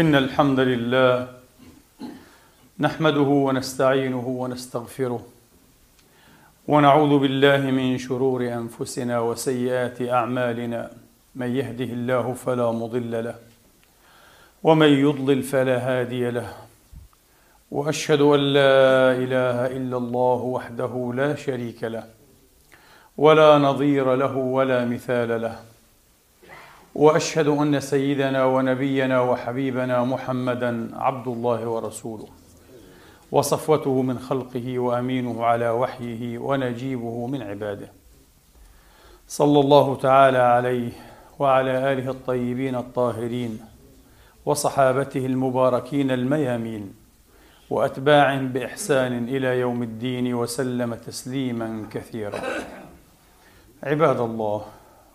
إن الحمد لله نحمده ونستعينه ونستغفره ونعوذ بالله من شرور أنفسنا وسيئات أعمالنا من يهده الله فلا مضل له ومن يضلل فلا هادي له وأشهد أن لا إله إلا الله وحده لا شريك له ولا نظير له ولا مثال له وأشهد أن سيدنا ونبينا وحبيبنا محمدا عبد الله ورسوله. وصفوته من خلقه وأمينه على وحيه ونجيبه من عباده. صلى الله تعالى عليه وعلى آله الطيبين الطاهرين وصحابته المباركين الميامين واتباعهم بإحسان إلى يوم الدين وسلم تسليما كثيرا. عباد الله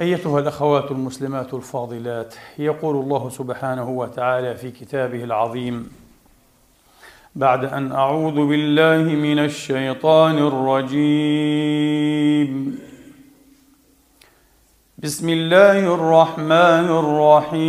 أيتها الأخوات المسلمات الفاضلات يقول الله سبحانه وتعالى في كتابه العظيم بعد أن أعوذ بالله من الشيطان الرجيم. بسم الله الرحمن الرحيم.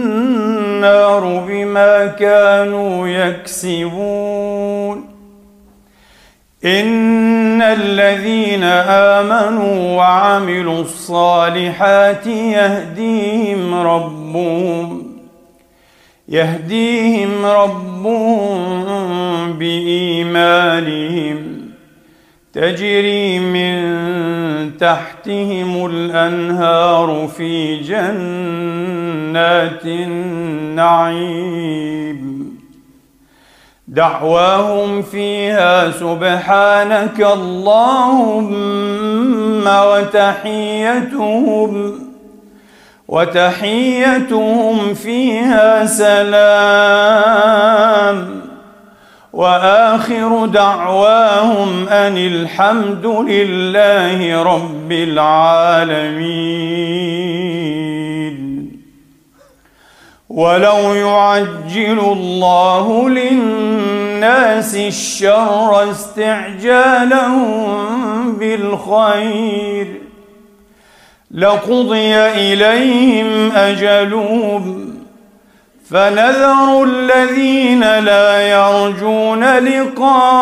بما كانوا يكسبون. إن الذين آمنوا وعملوا الصالحات يهديهم ربهم يهديهم ربهم بإيمانهم. تجري من تحتهم الأنهار في جنات النعيم. دعواهم فيها سبحانك اللهم وتحيتهم وتحيتهم فيها سلام. وآخر دعواهم أن الحمد لله رب العالمين. ولو يعجل الله للناس الشر استعجالهم بالخير لقضي إليهم أجلهم فنذر الذين لا يرجون لقاءنا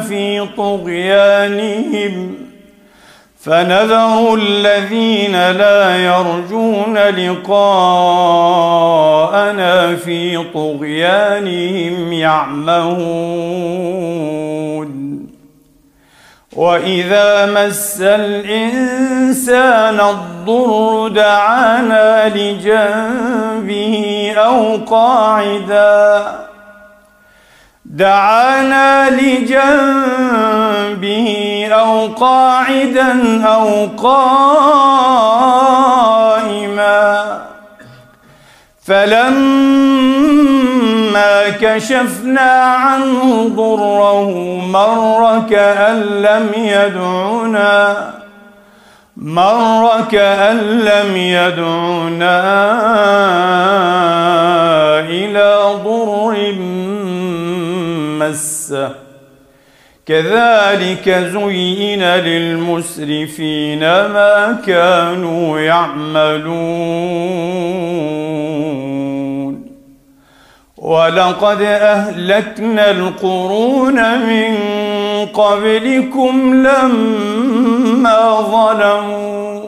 في طغيانهم. فنذر الذين لا يرجون لقاءنا في طغيانهم يعمهون. واذا مس الانسان الضر دعانا لجنبه أو قاعدا دعانا لجنبه أو قاعدا أو قائما فلما كشفنا عنه ضره مر كأن لم يدعنا مر كأن لم يدعنا إلى ضر مسه كذلك زين للمسرفين ما كانوا يعملون. ولقد أهلكنا القرون من قبلكم لما ظلموا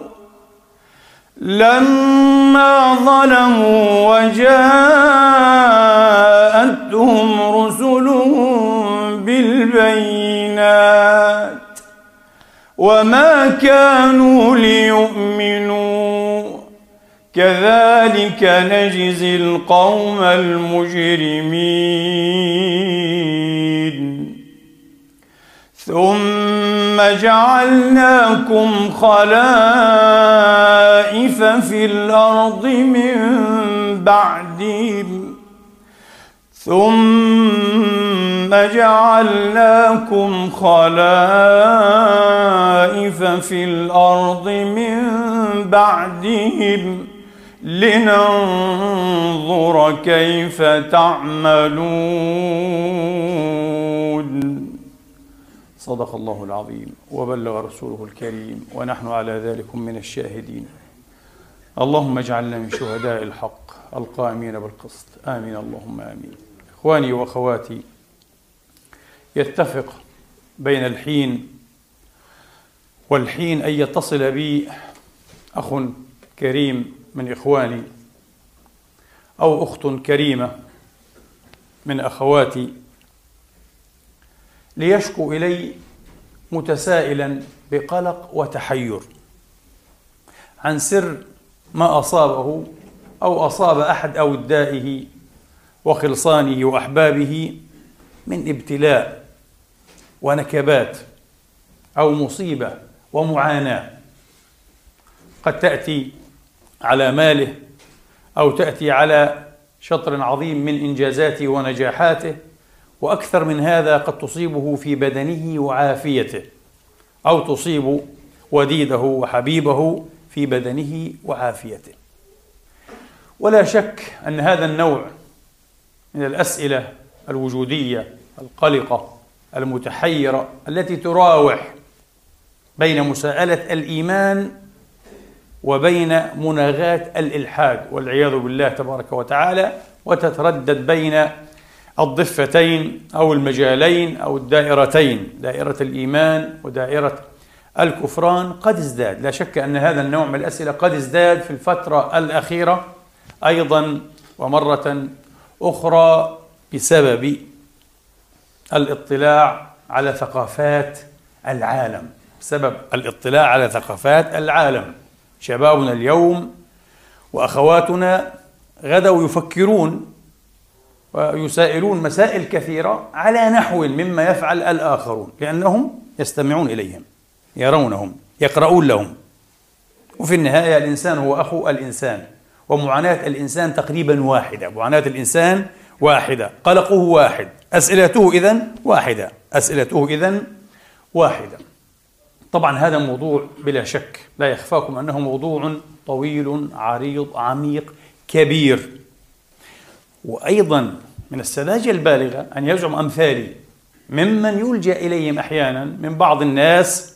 لما ظلموا وجاءتهم رسلهم بالبينات. وما كانوا ليؤمنوا كذلك نجزي القوم المجرمين. ثم جعلناكم خلائف في الأرض من بعدهم. ثم جعلناكم خلائف في الأرض من بعدهم. لننظر كيف تعملون. صدق الله العظيم وبلغ رسوله الكريم ونحن على ذلك من الشاهدين. اللهم اجعلنا من شهداء الحق القائمين بالقسط. آمين. اللهم آمين. إخواني وأخواتي يتفق بين الحين والحين أن يتصل بي أخ كريم من إخواني أو أخت كريمة من أخواتي ليشكو إلي متسائلا بقلق وتحير عن سر ما أصابه أو أصاب أحد أودائه وخلصانه وأحبابه من ابتلاء ونكبات أو مصيبة ومعاناة. قد تأتي على ماله أو تأتي على شطر عظيم من إنجازاته ونجاحاته وأكثر من هذا قد تصيبه في بدنه وعافيته أو تصيب وديده وحبيبه في بدنه وعافيته. ولا شك أن هذا النوع من الأسئلة الوجودية القلقة المتحيرة التي تراوح بين مساءلة الإيمان وبين مناغاه الإلحاد والعياذ بالله تبارك وتعالى وتتردد بين الضفتين أو المجالين أو الدائرتين دائرة الإيمان ودائرة الكفران قد ازداد. لا شك أن هذا النوع من الأسئلة قد ازداد في الفترة الأخيرة أيضا ومرة أخرى بسبب الاطلاع على ثقافات العالم. بسبب الاطلاع على ثقافات العالم. شبابنا اليوم وأخواتنا غدوا يفكرون ويسائلون مسائل كثيرة على نحو مما يفعل الآخرون لأنهم يستمعون إليهم يرونهم يقرؤون لهم. وفي النهاية الإنسان هو أخو الإنسان ومعاناة الإنسان تقريبا واحدة معاناة الإنسان واحدة قلقه واحد أسئلته اذا واحدة أسئلته اذا واحدة. طبعا هذا موضوع بلا شك. لا يخفاكم أنه موضوع طويل عريض عميق كبير. وأيضا من السذاجة البالغة أن يزعم أمثالي ممن يلجأ إليهم أحيانا من بعض الناس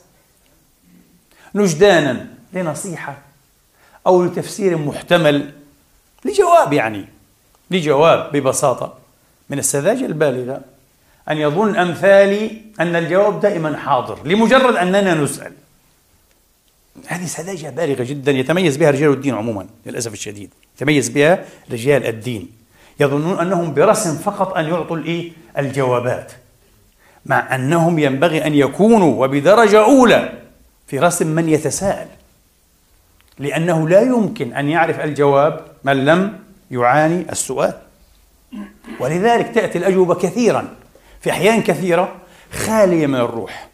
نجدانا لنصيحة أو لتفسير محتمل لجواب يعني لجواب ببساطة. من السذاجة البالغة أن يظن أمثالي أن الجواب دائما حاضر لمجرد أننا نسأل. هذه سذاجة بالغة جدا يتميز بها رجال الدين عموما للأسف الشديد. يتميز بها رجال الدين. يظنون أنهم برسم فقط أن يعطوا الإيه؟ الجوابات. مع أنهم ينبغي أن يكونوا وبدرجة أولى في رسم من يتساءل. لأنه لا يمكن أن يعرف الجواب من لم يعاني السؤال. ولذلك تأتي الأجوبة كثيرا. في أحيان كثيرة خالية من الروح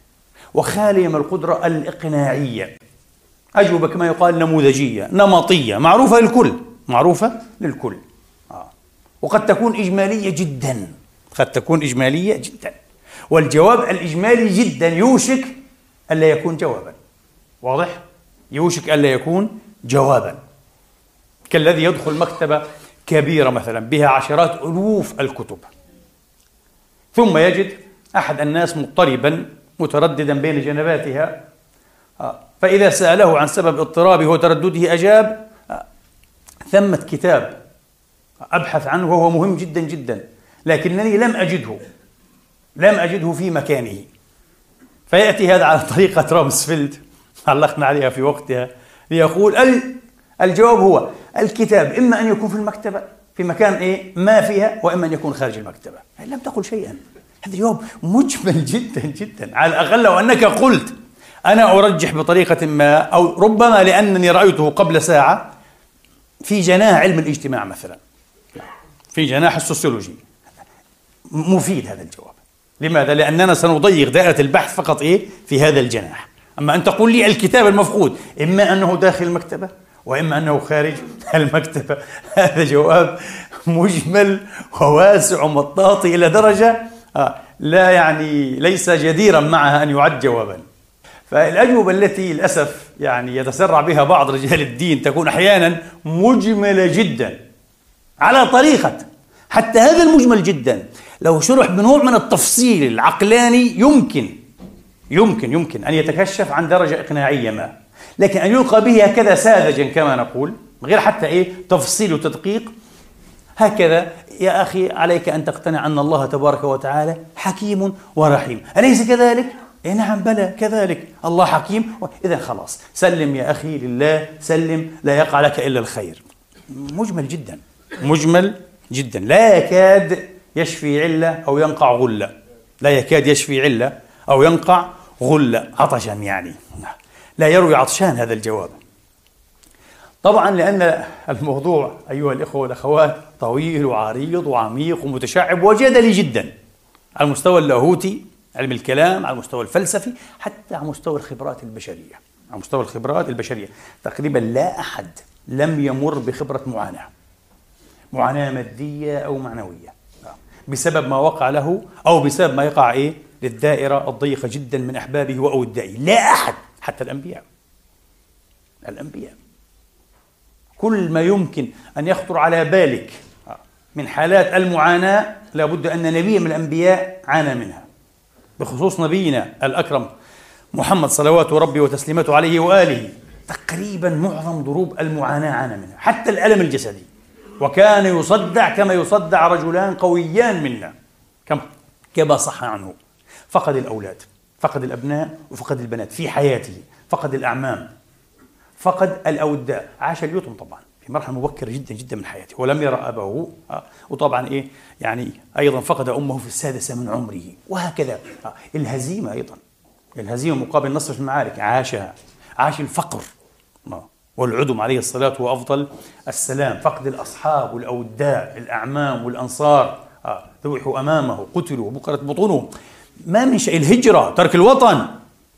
وخالية من القدرة الإقناعية. أجوبة كما يقال نموذجية نمطية معروفة للكل معروفة للكل. آه. وقد تكون إجمالية جدا قد تكون إجمالية جدا. والجواب الإجمالي جدا يوشك ألا يكون جوابا. واضح؟ يوشك ألا يكون جوابا. كالذي يدخل مكتبة كبيرة مثلا بها عشرات ألوف الكتب. ثم يجد أحد الناس مضطربا مترددا بين جنباتها. آه، فإذا سأله عن سبب اضطرابه وتردده أجاب آه، ثمة كتاب أبحث عنه وهو مهم جدا جدا لكنني لم أجده لم أجده في مكانه. فيأتي هذا على طريقة رامسفيلد علقنا عليها في وقتها ليقول الجواب هو الكتاب إما أن يكون في المكتبة في مكان إيه؟ ما فيها وإما أن يكون خارج المكتبة. يعني لم تقل شيئا. هذا جواب مجمل جدا جدا. على الأقل لو أنك قلت أنا أرجح بطريقة ما أو ربما لأنني رأيته قبل ساعة في جناح علم الاجتماع مثلا. في جناح السوسيولوجي مفيد هذا الجواب. لماذا؟ لأننا سنضيق دائرة البحث فقط إيه؟ في هذا الجناح. أما أن تقول لي الكتاب المفقود إما أنه داخل المكتبة؟ وإما أنه خارج المكتبة هذا جواب مجمل وواسع ومطاطي إلى درجة آه لا يعني ليس جديرا معها أن يعد جوابا. فالأجوبة التي للأسف يعني يتسرع بها بعض رجال الدين تكون أحيانا مجملة جدا على طريقة. حتى هذا المجمل جدا لو شرح بنوع من التفصيل العقلاني يمكن يمكن يمكن أن يتكشف عن درجة إقناعية ما. لكن أن يلقى به هكذا ساذجا كما نقول غير حتى إيه تفصيل وتدقيق هكذا يا أخي عليك أن تقتنع أن الله تبارك وتعالى حكيم ورحيم. أليس كذلك؟ إيه نعم بلى كذلك. الله حكيم إذا خلاص. سلم يا أخي لله سلم لا يقع لك إلا الخير. مجمل جدا. مجمل جدا. لا يكاد يشفي علة أو ينقع غلة لا يكاد يشفي علة أو ينقع غلة عطشا يعني. لا يروي عطشان هذا الجواب. طبعا لأن الموضوع أيها الإخوة والأخوات طويل وعريض وعميق ومتشعب وجدلي جدا على المستوى اللاهوتي علم الكلام على المستوى الفلسفي حتى على مستوى الخبرات البشرية. على مستوى الخبرات البشرية. تقريبا لا أحد لم يمر بخبرة معاناة. معاناة مادية أو معنوية. بسبب ما وقع له أو بسبب ما يقع إيه؟ للدائرة الضيقة جدا من أحبابه وأودائه. لا أحد حتى الأنبياء. الأنبياء. كل ما يمكن أن يخطر على بالك من حالات المعاناة لابد أن نبي من الأنبياء عانى منها. بخصوص نبينا الأكرم محمد صلوات ربي وتسليماته عليه وآله تقريبا معظم ضروب المعاناة عانى منها حتى الألم الجسدي. وكان يصدع كما يصدع رجلان قويان منا. كما صح عنه. فقد الأولاد. فقد الأبناء وفقد البنات في حياته فقد الأعمام فقد الأوداء عاش اليتم طبعا في مرحلة مبكرة جدا جدا من حياته ولم يرى أباه. آه، وطبعا إيه يعني أيضا فقد أمه في السادسة من عمره وهكذا. آه، الهزيمة أيضا الهزيمة مقابل النصر في المعارك عاشها عاش الفقر. آه، والعدم عليه الصلاة وأفضل السلام. فقد الأصحاب والأوداء الأعمام والأنصار. ذبحوا أمامه قتلوا بقرة بطونهم ما من شيء. الهجرة ترك الوطن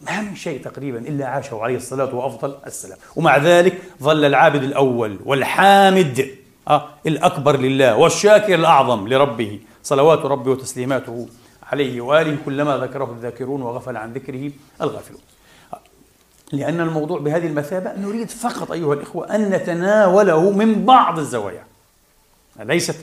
ما من شيء تقريبا إلا عاشه عليه الصلاة وأفضل السلام. ومع ذلك ظل العابد الأول والحامد آه الأكبر لله والشاكر الأعظم لربه. صلوات ربي وتسليماته عليه وآله كلما ذكره الذاكرون وغفل عن ذكره الغافلون. لأن الموضوع بهذه المثابة نريد فقط أيها الإخوة أن نتناوله من بعض الزوايا. ليست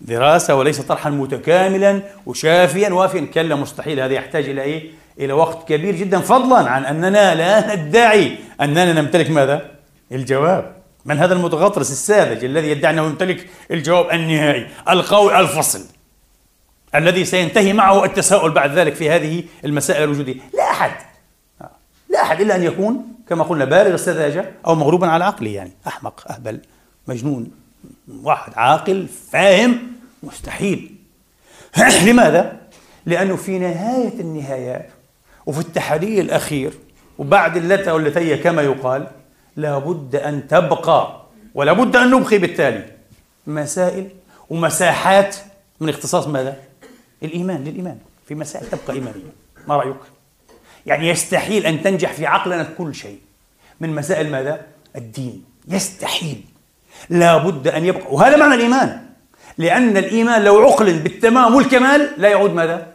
دراسة وليس طرحا متكاملا وشافيا وافيا. كلا مستحيل. هذا يحتاج إلى إيه؟ إلى وقت كبير جدا. فضلا عن أننا لا ندعي أننا نمتلك ماذا؟ الجواب. من هذا المتغطرس الساذج الذي يدعي أنه يمتلك الجواب النهائي؟ القوي الفصل الذي سينتهي معه التساؤل بعد ذلك في هذه المسائل الوجودية. لا أحد. لا أحد إلا أن يكون كما قلنا بالغ السذاجة أو مغلوبا على عقله يعني. أحمق أهبل مجنون. واحد عاقل فاهم مستحيل لماذا؟ لأنه في نهاية النهايات وفي التحري الأخير وبعد اللتة واللتية كما يقال لابد أن تبقى ولابد أن نبقي بالتالي مسائل ومساحات من اختصاص ماذا؟ الإيمان للإيمان في مسائل تبقى إيمانية ما رأيك؟ يعني يستحيل أن تنجح في عقلنا كل شيء من مسائل ماذا؟ الدين يستحيل لابد أن يبقى. وهذا معنى الإيمان. لأن الإيمان لو عقل بالتمام والكمال لا يعود ماذا؟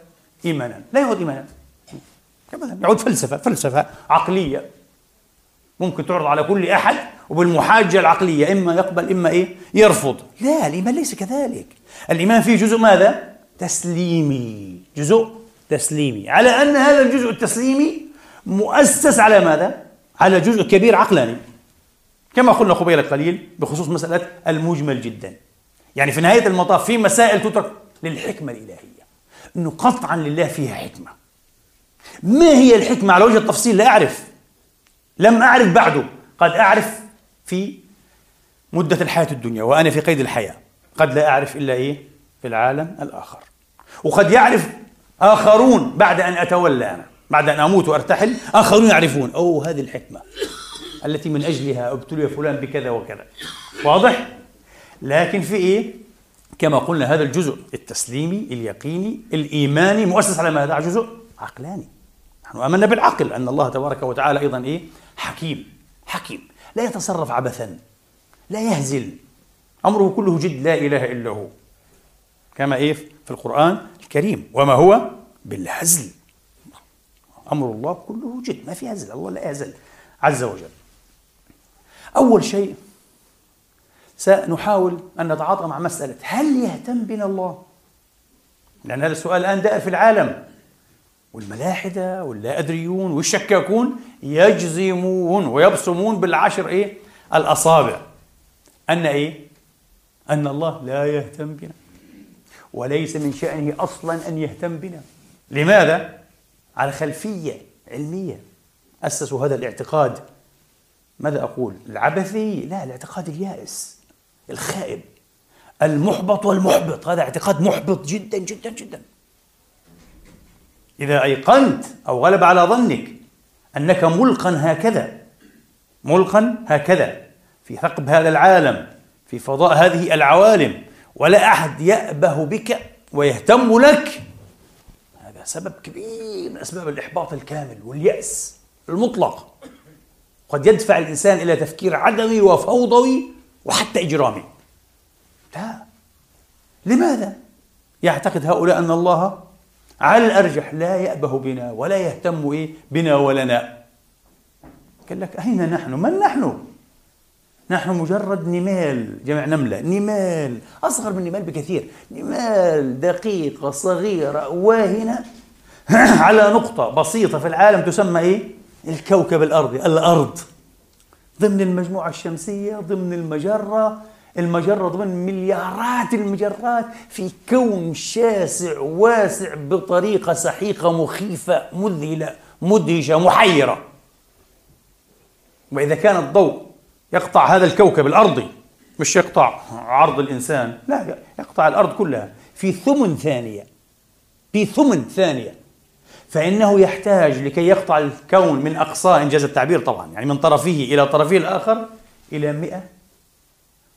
إيمانا. لا يعود إيمانا. يعود فلسفة فلسفة عقلية. ممكن تعرض على كل أحد وبالمحاجة العقلية إما يقبل إما إيه؟ يرفض. لا الإيمان ليس كذلك. الإيمان فيه جزء ماذا؟ تسليمي. جزء تسليمي. على أن هذا الجزء التسليمي مؤسس على ماذا؟ على جزء كبير عقلاني. كما قلنا قبيل قليل بخصوص مسألة المجمل جدا. يعني في نهاية المطاف في مسائل تترك للحكمة الإلهية. أنه قطعا لله فيها حكمة. ما هي الحكمة على وجه التفصيل؟ لا أعرف. لم أعرف بعده. قد أعرف في مدة الحياة الدنيا وأنا في قيد الحياة. قد لا أعرف إلا إيه؟ في العالم الآخر. وقد يعرف آخرون بعد أن أتولى أنا. بعد أن أموت وأرتحل آخرون يعرفون. أوه هذه الحكمة. التي من أجلها ابتلي فلان بكذا وكذا. واضح؟ لكن في إيه؟ كما قلنا هذا الجزء التسليمي اليقيني الإيماني. مؤسس على ماذا؟ جزء عقلاني. نحن آمنا بالعقل أن الله تبارك وتعالى أيضا إيه؟ حكيم. حكيم. لا يتصرف عبثا. لا يهزل. أمره كله جد لا إله إلا هو. كما إيه؟ في القرآن الكريم. وما هو؟ بالهزل. أمر الله كله جد. ما في هزل. الله لا يهزل. عز وجل. أول شيء سنحاول أن نتعاطى مع مسألة هل يهتم بنا الله؟ لأن هذا السؤال الآن دائر في العالم والملاحدة واللا أدريون والشكاكون يجزمون ويبصمون بالعشر إيه؟ الأصابع أن إيه؟ أن الله لا يهتم بنا وليس من شأنه أصلا أن يهتم بنا لماذا؟ على خلفية علمية أسسوا هذا الاعتقاد ماذا أقول؟ العبثي لا الاعتقاد اليائس الخائب المحبط والمحبط هذا اعتقاد محبط جدا جدا جدا إذا أيقنت أو غلب على ظنك أنك ملقا هكذا ملقا هكذا في ثقب هذا العالم في فضاء هذه العوالم ولا أحد يأبه بك ويهتم لك هذا سبب كبير من أسباب الإحباط الكامل واليأس المطلق قد يدفع الإنسان إلى تفكير عدمي وفوضوي وحتى إجرامي لا لماذا؟ يعتقد هؤلاء أن الله على الأرجح لا يأبه بنا ولا يهتم بنا ولنا قال لك أين نحن؟ من نحن؟ نحن مجرد نمال جمع نملة نمال أصغر من نمال بكثير نمال دقيقة صغيرة واهنة على نقطة بسيطة في العالم تسمى إيه؟ الكوكب الأرضي الأرض. ضمن المجموعة الشمسية ضمن المجرة المجرة ضمن مليارات المجرات في كون شاسع واسع بطريقة سحيقة مخيفة مذهلة مدهشة محيرة. وإذا كان الضوء يقطع هذا الكوكب الأرضي مش يقطع عرض الإنسان لا يقطع الأرض كلها. في ثمن ثانية في ثمن ثانية فإنه يحتاج لكي يقطع الكون من أقصاه إنجاز التعبير طبعا. يعني من طرفه إلى طرفه الآخر إلى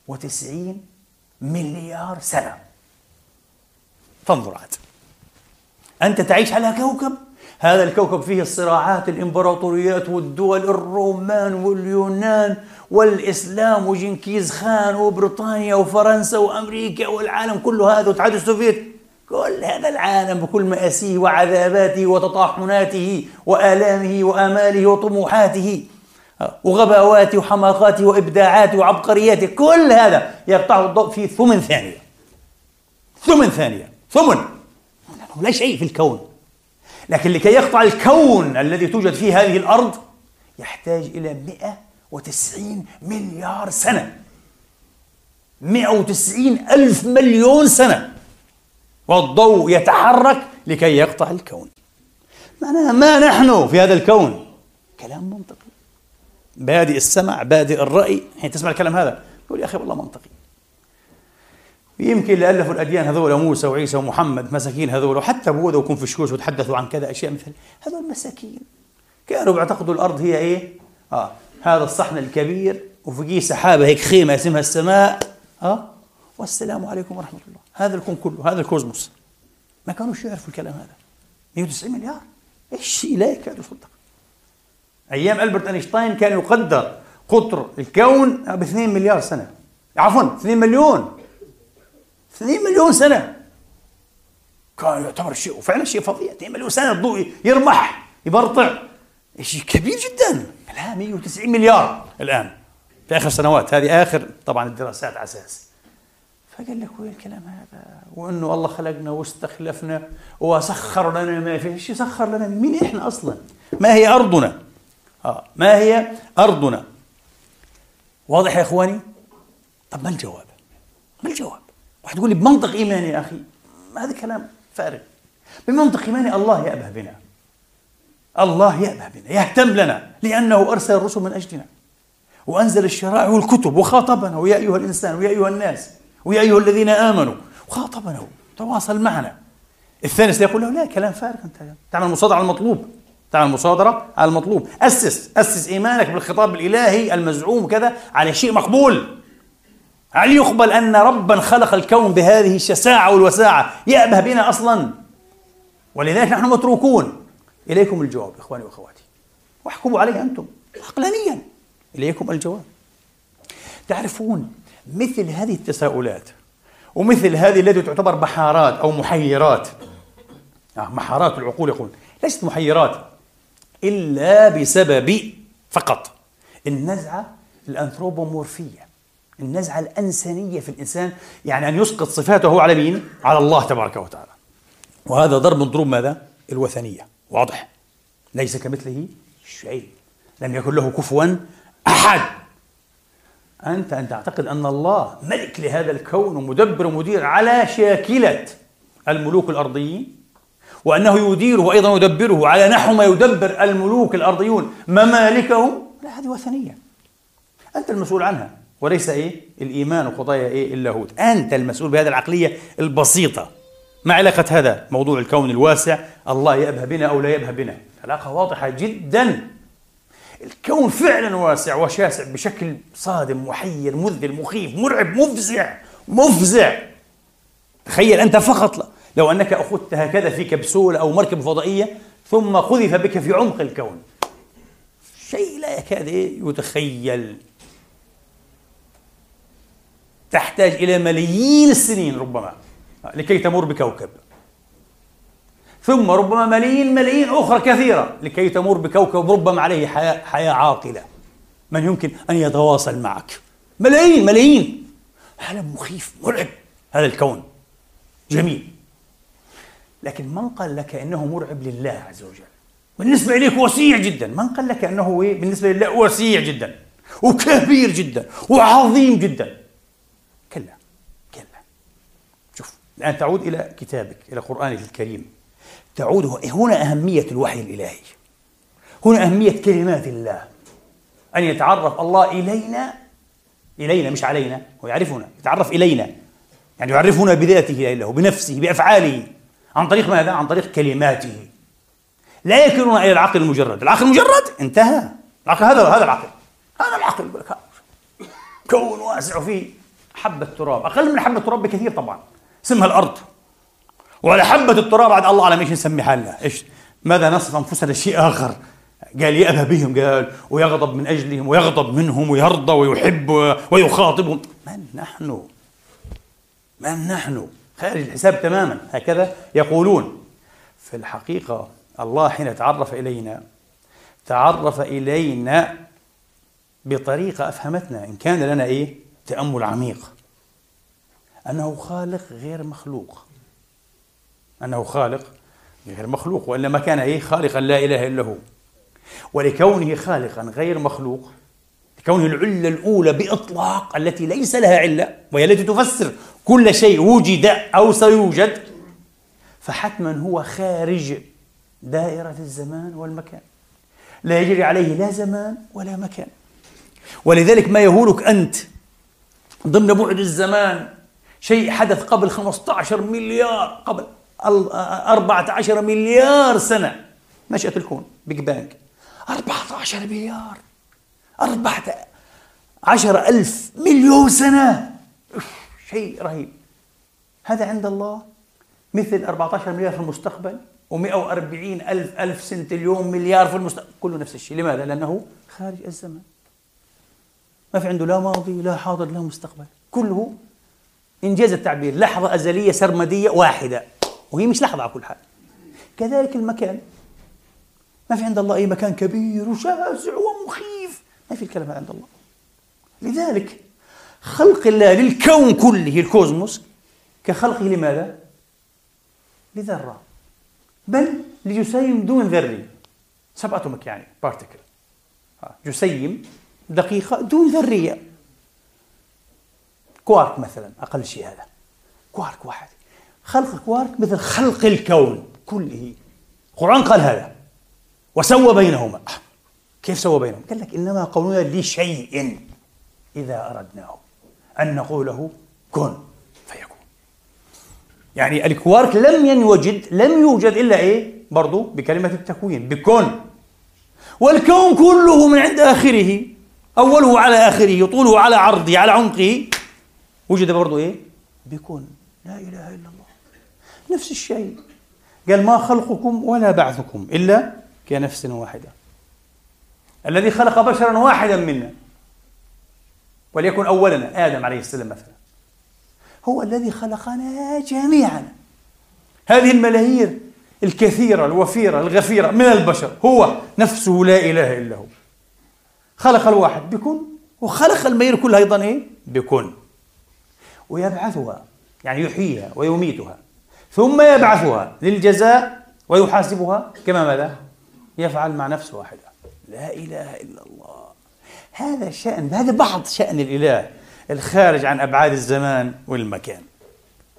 190 مليار سنة. فانظر عاد. أنت تعيش على كوكب؟ هذا الكوكب فيه الصراعات الإمبراطوريات والدول الرومان واليونان والإسلام وجنكيز خان وبريطانيا وفرنسا وأمريكا والعالم كله هذا والاتحاد السوفيتي كل هذا العالم بكل مآسيه وعذاباته وتطاحناته وآلامه وآماله وطموحاته وغباواته وحماقاته وإبداعاته وعبقرياته كل هذا يقطعه الضوء في ثمن ثانية. ثمن ثانية. ثمن. لا شيء في الكون. لكن لكي يقطع الكون الذي توجد فيه هذه الأرض يحتاج إلى 190 مليار سنة. 190 ألف مليون سنة. والضوء يتحرك لكي يقطع الكون. معناها ما نحن في هذا الكون؟ كلام منطقي. بادئ السمع بادئ الرأي. حين تسمع الكلام هذا تقول يا أخي والله منطقي. يمكن اللي ألفوا الأديان هذول موسى وعيسى ومحمد مساكين هذول وحتى بوذا وكونفوشيوس وتحدثوا عن كذا أشياء مثل هذول مساكين. كانوا بيعتقدوا الأرض هي إيه؟ آه هذا الصحن الكبير وفوقيه سحابة هيك خيمة اسمها السماء. آه والسلام عليكم ورحمة الله. هذا الكون كله هذا الكوزموس. ما كانوش يعرفوا الكلام هذا. 190 مليار. إيش لا يكاد يصدق أيام ألبرت أينشتاين كان يقدر قطر الكون ب 2 مليار سنة. عفوا 2 مليون. 2 مليون سنة. كان يعتبر شيء وفعلا شيء فظيع. 2 مليون سنة الضوء يرمح يبرطع. شيء كبير جدا. لا 190 مليار الآن. في آخر سنوات. هذه آخر طبعا الدراسات على أساس. فقال لك وين الكلام هذا؟ وأنه الله خلقنا واستخلفنا وسخر لنا ما في إيش سخر لنا؟ مين إحنا أصلا؟ ما هي أرضنا؟ آه. ما هي أرضنا؟ واضح يا إخواني؟ طب ما الجواب؟ ما الجواب؟ واحد يقول لي بمنطق إيماني يا أخي هذا كلام فارغ. بمنطق إيماني الله يأبه بنا. الله يأبه بنا يهتم لنا لأنه أرسل الرسل من أجلنا. وأنزل الشرائع والكتب وخاطبنا ويا أيها الإنسان ويا أيها الناس. ويا أيها الذين آمنوا وخاطبنا تواصل معنا. الثاني سيقول له لا كلام فارغ أنت. تعمل مصادرة على المطلوب. تعمل مصادرة على المطلوب. أسس أسس إيمانك بالخطاب الإلهي المزعوم كذا على شيء مقبول. هل يقبل أن ربا خلق الكون بهذه الشساعة والوساعة؟ يأبه بنا أصلا. ولذلك نحن متروكون. إليكم الجواب إخواني وأخواتي. واحكموا عليه أنتم. عقلانيا. إليكم الجواب. تعرفون مثل هذه التساؤلات ومثل هذه التي تعتبر بحارات أو محيرات. آه محارات العقول يقول ليست محيرات إلا بسبب فقط. النزعة الأنثروبومورفية النزعة الأنسانية في الإنسان يعني أن يسقط صفاته على مين؟ على الله تبارك وتعالى. وهذا ضرب من ضروب ماذا؟ الوثنية. واضح؟ ليس كمثله شيء. لم يكن له كفوا أحد. أنت أن تعتقد أن الله ملك لهذا الكون ومدبر ومدير على شاكلة الملوك الأرضيين وأنه يديره وأيضا يدبره على نحو ما يدبر الملوك الأرضيون ممالكهم. لا هذه وثنية. أنت المسؤول عنها وليس إيه؟ الإيمان وقضايا إيه؟ اللاهوت. أنت المسؤول بهذه العقلية البسيطة. ما علاقة هذا؟ موضوع الكون الواسع. الله يأبه بنا أو لا يأبه بنا. علاقة واضحة جدا. الكون فعلا واسع وشاسع بشكل صادم محير مذهل مخيف مرعب مفزع مفزع. تخيل أنت فقط لو أنك أخذت هكذا في كبسولة أو مركبة فضائية ثم قذف بك في عمق الكون. شيء لا يكاد يتخيل. تحتاج إلى ملايين السنين ربما لكي تمر بكوكب. ثم ربما ملايين ملايين أخرى كثيرة لكي تمر بكوكب ربما عليه حياة, حياة عاقلة. من يمكن أن يتواصل معك؟ ملايين ملايين. عالم مخيف مرعب هذا الكون. جميل. لكن من قال لك إنه مرعب لله عز وجل؟ بالنسبة إليك وسيع جدا. من قال لك إنه إيه؟ بالنسبة لله وسيع جدا. وكبير جدا. وعظيم جدا. كلا كلا. شوف الآن تعود إلى كتابك إلى قرآنك الكريم. تعود هنا أهمية الوحي الإلهي. هنا أهمية كلمات الله. أن يتعرف الله إلينا إلينا مش علينا هو يعرفنا يتعرف إلينا. يعني يعرفنا بذاته له بنفسه بأفعاله. عن طريق ماذا؟ عن طريق كلماته. لا يكلون إلى العقل المجرد، العقل المجرد انتهى. العقل هذا هذا العقل. هذا العقل. كون واسع فيه. حبة تراب أقل من حبة تراب بكثير طبعا. اسمها الأرض. وعلى حبة التراب بعد الله على إيش نسميها لنا إيش؟ ماذا نصف أنفسنا شيء آخر؟ قال يأبى بهم قال ويغضب من أجلهم ويغضب منهم ويرضى ويحب ويخاطبهم من نحن؟ من نحن؟ خارج الحساب تماما. هكذا يقولون. في الحقيقة الله حين تعرف إلينا تعرف إلينا بطريقة أفهمتنا. إن كان لنا إيه؟ تأمل عميق. أنه خالق غير مخلوق. أنه خالق غير مخلوق وإلا ما كان إيه خالقا لا إله إلا هو. ولكونه خالقا غير مخلوق كونه العلة الأولى بإطلاق التي ليس لها علة وهي التي تفسر كل شيء وجد أو سيوجد فحتما هو خارج دائرة الزمان والمكان. لا يجري عليه لا زمان ولا مكان. ولذلك ما يهولك أنت ضمن بعد الزمان شيء حدث قبل 15 مليار قبل. 14 مليار سنة. نشأة الكون بيج بانج 14 مليار. أربعة عشر ألف مليون سنة. شيء رهيب. هذا عند الله مثل 14 مليار في المستقبل و140 ألف ألف سنتليون مليار في المستقبل. كله نفس الشيء. لماذا؟ لأنه خارج الزمن. ما في عنده لا ماضي لا حاضر لا مستقبل. كله إنجاز التعبير. لحظة أزلية سرمدية واحدة. وهي مش لحظة على كل حال. كذلك المكان. ما في عند الله أي مكان كبير وشاسع ومخيف. ما في الكلام عند الله. لذلك خلق الله للكون كله ال cosmos كخلقه لماذا؟ لذرة. بل لجسيم دون ذري subatomic يعني particle جسيم دقيقة دون ذرية. كوارك مثلا أقل شيء هذا. كوارك واحد. خلق كوارك مثل خلق الكون كله. القرآن قال هذا. وسوى بينهما. كيف سوى بينهم؟ قال لك إنما قولنا لشيء إذا أردناه. أن نقول له كن فيكون. يعني الكوارك لم ينوجد لم يوجد إلا إيه؟ برضو بكلمة التكوين بكن. والكون كله من عند آخره أوله على آخره طوله على عرضه على عمقه وجد برضو إيه؟ بكن. لا إله إلا الله. نفس الشيء. قال ما خلقكم ولا بعثكم إلا كنفس واحدة. الذي خلق بشرا واحدا منا. وليكن أولنا آدم عليه السلام مثلا. هو الذي خلقنا جميعا. هذه الملايير الكثيرة الوفيرة الغفيرة من البشر. هو نفسه لا إله إلا هو. خلق الواحد بكن وخلق الملايير كلها أيضا إيه؟ بكن. ويبعثها يعني يحييها ويميتها. ثم يبعثها للجزاء ويحاسبها كما ماذا؟ يفعل مع نفس واحدة لا إله إلا الله. هذا شأن هذا بعض شأن الإله الخارج عن أبعاد الزمان والمكان.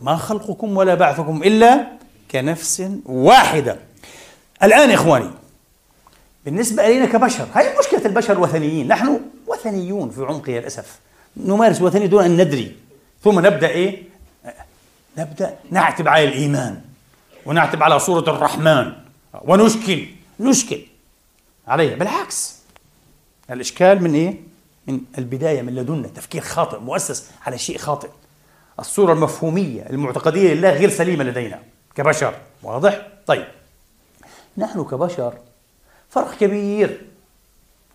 ما خلقكم ولا بعثكم إلا كنفس واحدة. الآن إخواني بالنسبة إلينا كبشر هذه مشكلة البشر وثنيين نحن وثنيون في عمقها للأسف نمارس وثنية دون أن ندري. ثم نبدأ إيه؟ نبدأ نعتب على الإيمان ونعتب على صورة الرحمن ونشكل نشكل عليها. بالعكس الإشكال من إيه؟ من البداية من لدنا تفكير خاطئ مؤسس على شيء خاطئ. الصورة المفهومية المعتقدية لله غير سليمة لدينا كبشر. واضح؟ طيب. نحن كبشر فرق كبير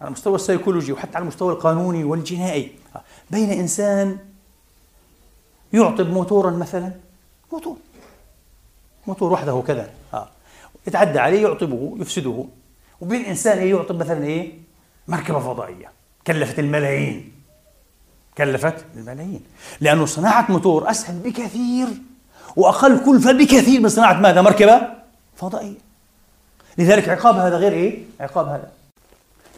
على المستوى السيكولوجي وحتى على المستوى القانوني والجنائي. بين إنسان يعطب موتورا مثلا موتور موتور وحده كذا. آه. يتعدى عليه يعطبه يفسده. وبين إنسان يعطب مثلا إيه؟ مركبة فضائية. كلفت الملايين. كلفت الملايين. لأنه صناعة موتور أسهل بكثير وأقل كلفة بكثير من صناعة ماذا؟ مركبة فضائية. لذلك عقاب هذا غير إيه؟ عقاب هذا.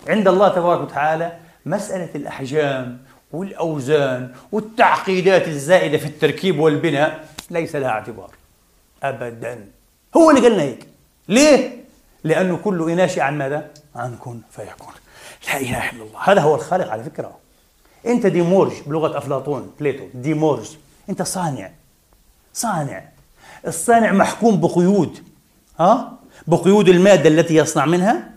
عند الله تبارك وتعالى مسألة الأحجام والأوزان والتعقيدات الزائدة في التركيب والبناء ليس لها اعتبار. أبدا. هو اللي قالنا هيك. ليه؟ لأنه كله ناشئ عن ماذا؟ عن كن فيكون. لا إله إلا الله. هذا هو الخالق على فكرة. أنت ديمورج بلغة أفلاطون Plato ديمورج. أنت صانع. صانع. الصانع محكوم بقيود. ها؟ بقيود المادة التي يصنع منها.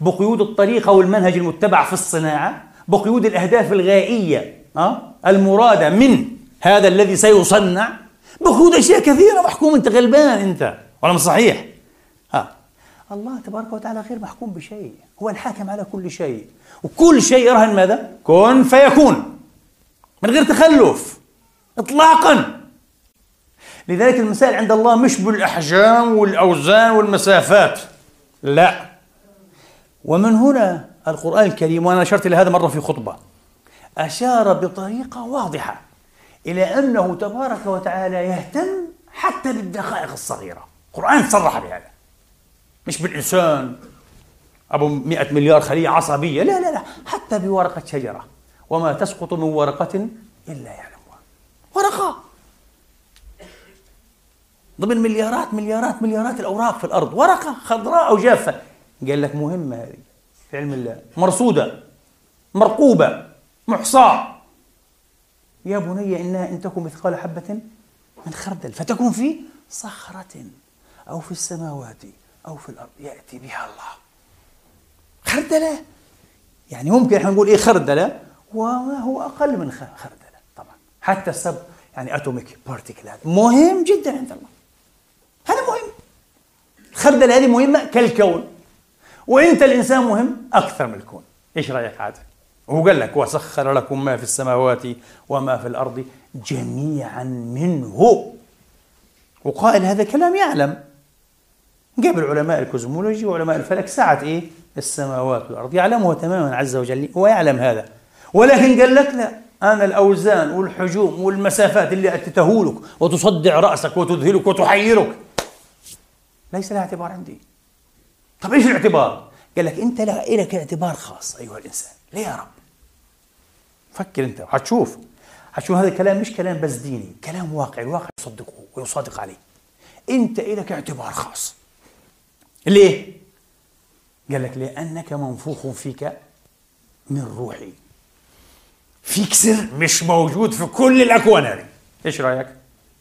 بقيود الطريقة والمنهج المتبع في الصناعة. بقيود الأهداف الغائية. ها؟ المرادة من هذا الذي سيصنع. بقيود أشياء كثيرة محكوم أنت غلبان أنت. ولا مش صحيح؟ ها الله تبارك وتعالى غير محكوم بشيء. هو الحاكم على كل شيء. وكل شيء يرهن ماذا؟ كن فيكون. من غير تخلف. اطلاقا. لذلك المسائل عند الله مش بالأحجام والأوزان والمسافات. لا. ومن هنا القرآن الكريم وأنا أشرت إلى هذا مرة في خطبة أشار بطريقة واضحة. إلى أنه تبارك وتعالى يهتم حتى بالدقائق الصغيرة. القرآن صرح بهذا. مش بالإنسان أبو مئة مليار خلية عصبية. لا لا لا. حتى بورقة شجرة. وما تسقط من ورقة إلا يعلمها. ورقة. ضمن مليارات مليارات مليارات الأوراق في الأرض. ورقة خضراء أو جافة. قال لك مهمة هذه. في علم الله. مرصودة. مرقوبة. محصاة. يا بني إنها إن تكن مثقال حبة من خردل فتكون في صخرة أو في السماوات أو في الأرض يأتي بها الله. خردلة؟ يعني ممكن إحنا نقول إيه خردلة؟ وما هو أقل من خردلة طبعا. حتى ال sub يعني atomic particle مهم جدا عند الله. هذا مهم. الخردلة هذه مهمة كالكون. وانت الإنسان مهم أكثر من الكون. إيش رأيك عاد؟ هو قال لك وسخر لكم ما في السماوات وما في الأرض جميعا منه. وقائل هذا كلام يعلم. قبل علماء الكوزمولوجي وعلماء الفلك سعة إيه؟ السماوات والأرض. يعلمه تماما عز وجل. ويعلم هذا. ولكن قال لك لا أنا الأوزان والحجوم والمسافات اللي تهولك وتصدع رأسك وتذهلك وتحيرك. ليس لها اعتبار عندي. طب إيش الاعتبار؟ قال لك أنت لك اعتبار خاص أيها الإنسان ليه يا رب؟ فكر أنت وحتشوف حتشوف هذا الكلام مش كلام بس ديني كلام واقعي الواقع يصدقه ويصادق عليه أنت لك اعتبار خاص ليه؟ قال لك لأنك منفوخ فيك من روحي فيك سر مش موجود في كل الأكوان هذه إيش رأيك؟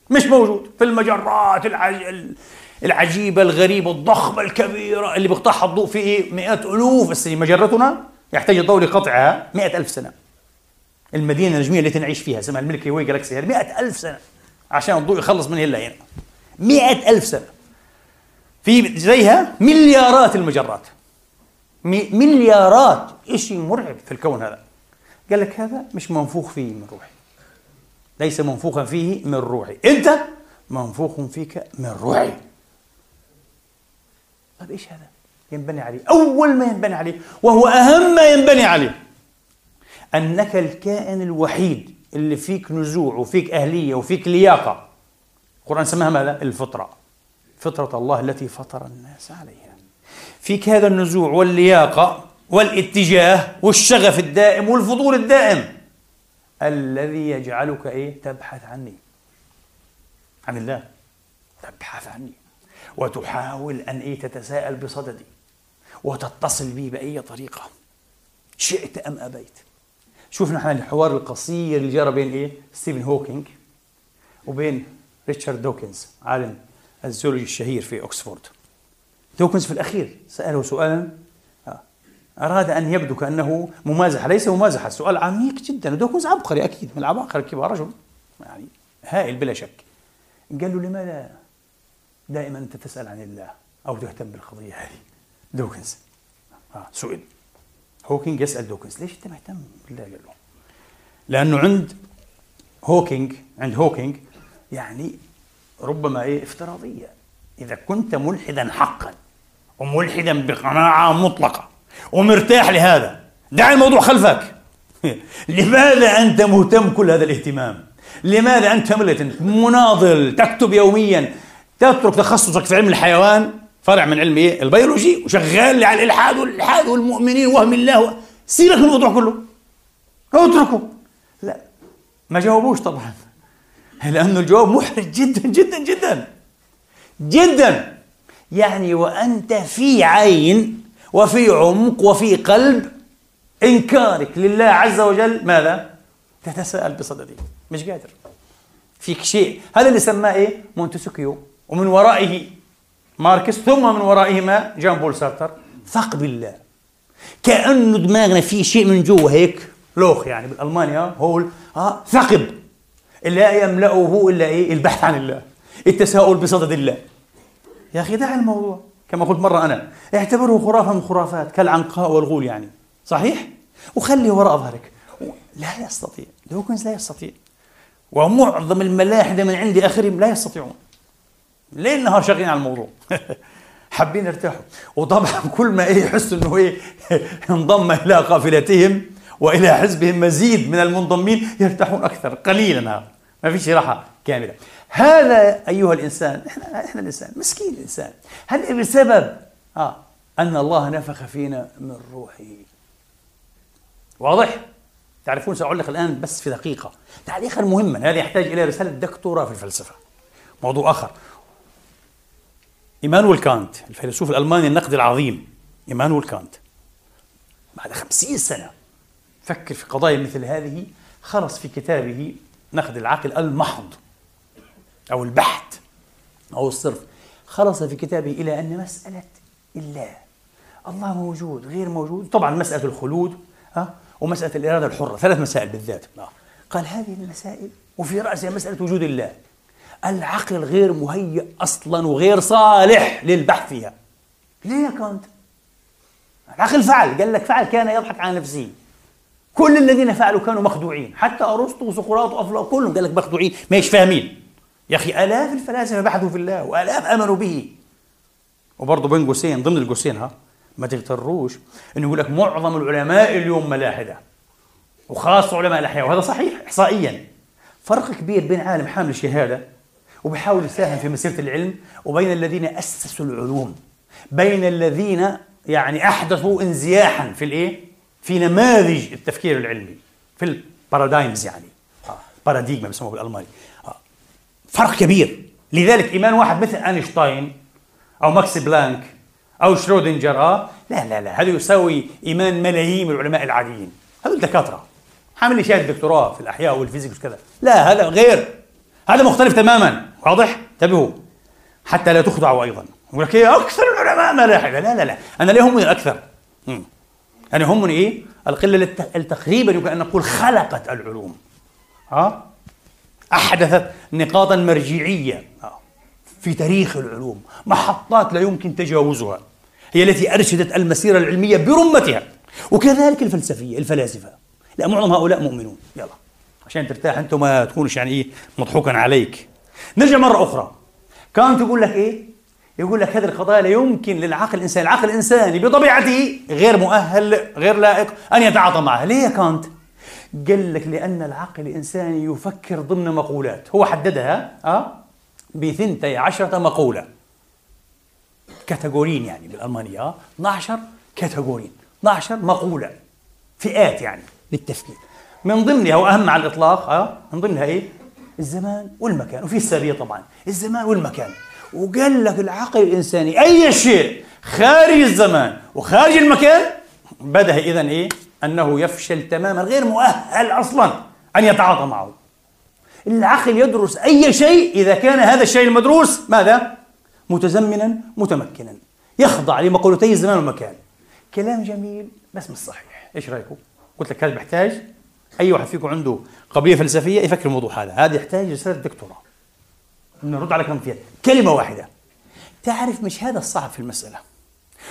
مش موجود في المجرات العج... العجيبة الغريبة الضخمة الكبيرة اللي بيقطعها الضوء في إيه؟ مئات ألوف السنين. مجرتنا يحتاج الضوء لقطعها مئة ألف سنة. المدينة النجمية التي نعيش فيها اسمها الملكي واي جالكسي هذه مئة ألف سنة عشان الضوء يخلص من هنا هنا. مئة ألف سنة. في زيها مليارات المجرات. مليارات. شيء مرعب في الكون هذا. قال لك هذا مش منفوخ فيه من روحي. ليس منفوخا فيه من روحي. أنت منفوخ فيك من روحي. طيب إيش هذا؟ ينبني عليه. أول ما ينبني عليه وهو أهم ما ينبني عليه. أنك الكائن الوحيد اللي فيك نزوع وفيك أهلية وفيك لياقة. القرآن سماها ماذا؟ الفطرة. فطرة الله التي فطر الناس عليها. فيك هذا النزوع واللياقة والاتجاه والشغف الدائم والفضول الدائم. الذي يجعلك إيه؟ تبحث عني. عن الله. تبحث عني. وتحاول أن إيه تتساءل بصددي وتتصل بي بأي طريقة. شئت أم أبيت؟ شوف نحن الحوار القصير اللي جرى بين إيه؟ ستيفن هوكينج وبين ريتشارد دوكنز عالم ال zoology الشهير في اوكسفورد دوكنز في الأخير سأله سؤالا أراد أن يبدو كأنه ممازحة ليس ممازحة السؤال عميق جدا ودوكنز عبقري أكيد من العباقرة الكبار رجل يعني هائل بلا شك. قال له لماذا دائما أنت تسأل عن الله أو تهتم بالقضية هذه. دوكنز. آه سئل هوكينج يسأل دوكنز ليش أنت مهتم بالله؟ قال له. لأنه عند هوكينج عند هوكينج يعني ربما إيه افتراضية. إذا كنت ملحدا حقا وملحدا بقناعة مطلقة ومرتاح لهذا دع الموضوع خلفك. لماذا أنت مهتم كل هذا الاهتمام؟ لماذا أنت مناضل تكتب يوميا تترك تخصصك في علم الحيوان فرع من علم إيه؟ البيولوجي وشغال على الإلحاد والالحاد والمؤمنين وهم الله سيبك من الموضوع كله. اتركه. لا. ما جاوبوش طبعا. لأنه الجواب محرج جدا جدا جدا. جدا. يعني وأنت في عين وفي عمق وفي قلب إنكارك لله عز وجل. ماذا؟ تتساءل بصددي مش قادر. فيك شيء. هذا اللي سماه إيه؟ مونتسكيو ومن ورائه ماركس ثم من ورائه ما جان بول سارتر. ثق بالله. كأنه دماغنا فيه شيء من جوا هيك لوخ يعني بالألمانيا هول. آه ثقب لا يملأه إلا إيه؟ البحث عن الله. التساؤل بصدد الله. يا أخي دع الموضوع. كما قلت مرة أنا اعتبره خرافة من خرافات كالعنقاء والغول يعني. صحيح؟ وخلي وراء ظهرك. لا يستطيع. دوكنز لا يستطيع. ومعظم الملاحدة من عندي آخرهم لا يستطيعون. ليل نهار شغالين على الموضوع؟ حابين يرتاحوا. وطبعا كل ما إيه يحسوا إنه إيه انضم إلى قافلتهم وإلى حزبهم مزيد من المنضمين يرتاحون أكثر قليلا ما فيش راحة كاملة. هذا أيها الإنسان إحنا, إحنا الإنسان مسكين الإنسان. هل بسبب؟ آه أن الله نفخ فينا من روحه. واضح؟ تعرفون سأعلق الآن بس في دقيقة. تعليقا مهما هذا يحتاج إلى رسالة دكتوراه في الفلسفة. موضوع آخر. إيمانويل كانت الفيلسوف الألماني النقد العظيم إيمانويل كانت. بعد خمسين سنة فكر في قضايا مثل هذه خلص في كتابه نقد العقل المحض أو البحث أو الصرف. خلص في كتابه إلى أن مسألة الله الله موجود غير موجود. طبعا مسألة الخلود ها ومسألة الإرادة الحرة ثلاث مسائل بالذات. قال هذه المسائل وفي رأسها مسألة وجود الله. العقل غير مهيئ أصلا وغير صالح للبحث فيها. ليه يا كانت العقل فعل قال لك فعل كان يضحك على نفسه. كل الذين فعلوا كانوا مخدوعين. حتى أرسطو وسقراط وأفلاطون كلهم قال لك مخدوعين مش فاهمين. يا أخي آلاف الفلاسفة بحثوا في الله وآلاف آمنوا به. وبرضه بين قوسين ضمن القوسين ها ما تغتروش إنه يقول لك معظم العلماء اليوم ملاحدة. وخاصة علماء الأحياء وهذا صحيح احصائيا. فرق كبير بين عالم حامل شهاده وبيحاول يساهم في مسيرة العلم وبين الذين أسسوا العلوم بين الذين يعني أحدثوا انزياحا في الإيه؟ في نماذج التفكير العلمي في ال paradigms يعني. Paradigma بيسموه بالألماني. فرق كبير. لذلك إيمان واحد مثل أينشتاين أو ماكس بلانك أو شرودنجر آه لا لا لا هذا يساوي إيمان ملايين من العلماء العاديين. هذول دكاترة. حامل لي شهادة دكتوراه في الأحياء والفيزيك وكذا. لا هذا غير. هذا مختلف تماما. واضح؟ انتبهوا. حتى لا تخدعوا أيضا. يقول لك إيه أكثر العلماء ملاحدة لا لا لا أنا لا يهمني الأكثر أنا يهمني إيه؟ القلة اللي تقريبا يمكن أن نقول خلقت العلوم. ها؟ أحدثت نقاطا مرجعية في تاريخ العلوم. محطات لا يمكن تجاوزها. هي التي أرشدت المسيرة العلمية برمتها. وكذلك الفلسفية الفلاسفة. لا معظم هؤلاء مؤمنون. يلا. عشان ترتاح أنت ما تكونش يعني إيه مضحوكا عليك. نرجع مرة أخرى. كانت يقول لك إيه؟ يقول لك هذه القضايا لا يمكن للعقل الإنساني العقل الإنساني بطبيعته غير مؤهل غير لائق أن يتعاطى معها ليه يا كانت؟ قال لك لأن العقل الإنساني يفكر ضمن مقولات. هو حددها أه؟ بثنتي عشرة مقولة. كاتيجورين يعني بالألمانية أه؟ 12 كاتيجورين 12 مقولة. فئات يعني. للتفكير. من ضمنها وأهم على الإطلاق أه؟ من ضمنها إيه؟ الزمان والمكان وفي السابية طبعا الزمان والمكان وقال لك العقل الإنساني أي شيء خارج الزمان وخارج المكان بدأ إذا إيه؟ أنه يفشل تماما غير مؤهل أصلا أن يتعاطى معه العقل يدرس أي شيء إذا كان هذا الشيء المدروس ماذا؟ متزمنا متمكنا يخضع لمقولتي الزمان والمكان كلام جميل بس مش صحيح إيش رأيكم؟ قلت لك هذا بيحتاج أي واحد فيكم عنده قضية فلسفية يفكر الموضوع هذا. هذا يحتاج رسالة دكتوراه. نرد على كلام فيها. كلمة واحدة. تعرف مش هذا الصعب في المسألة؟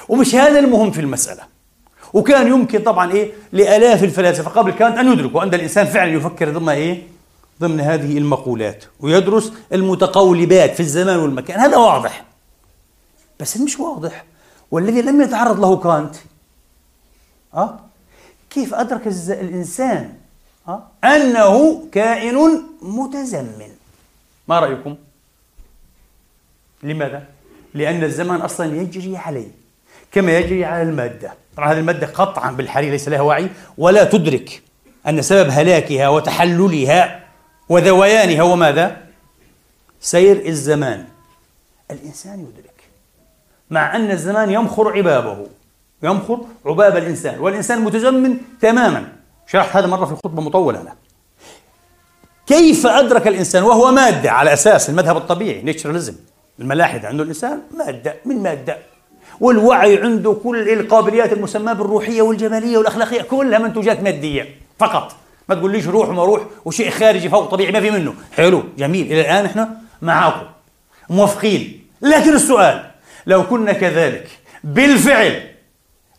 ومش هذا المهم في المسألة؟ وكان يمكن طبعا إيه؟ لآلاف الفلاسفة قبل كانت أن يدركوا أن الإنسان فعلا يفكر ضمن إيه؟ ضمن هذه المقولات ويدرس المتقولبات في الزمان والمكان. هذا واضح. بس مش واضح. والذي لم يتعرض له كانت أه؟ كيف أدرك الإنسان؟ أنه كائن متزمن ما رأيكم؟ لماذا؟ لأن الزمان أصلا يجري عليه كما يجري على المادة طبعا هذه المادة قطعا بالحري ليس لها وعي ولا تدرك أن سبب هلاكها وتحللها وذويانها هو ماذا؟ سير الزمان الإنسان يدرك مع أن الزمان يمخر عبابه يمخر عباب الإنسان والإنسان متزمن تماما شرحت هذا مرة في خطبة مطولة أنا. كيف أدرك الإنسان وهو مادة على أساس المذهب الطبيعي نيتشراليزم الملاحدة عنده الإنسان مادة من مادة. والوعي عنده كل القابليات المسماة بالروحية والجمالية والأخلاقية كلها منتوجات مادية فقط. ما تقوليش روح وما روح وشيء خارجي فوق طبيعي ما في منه. حلو جميل. إلى الآن إحنا معاكم موافقين. لكن السؤال لو كنا كذلك بالفعل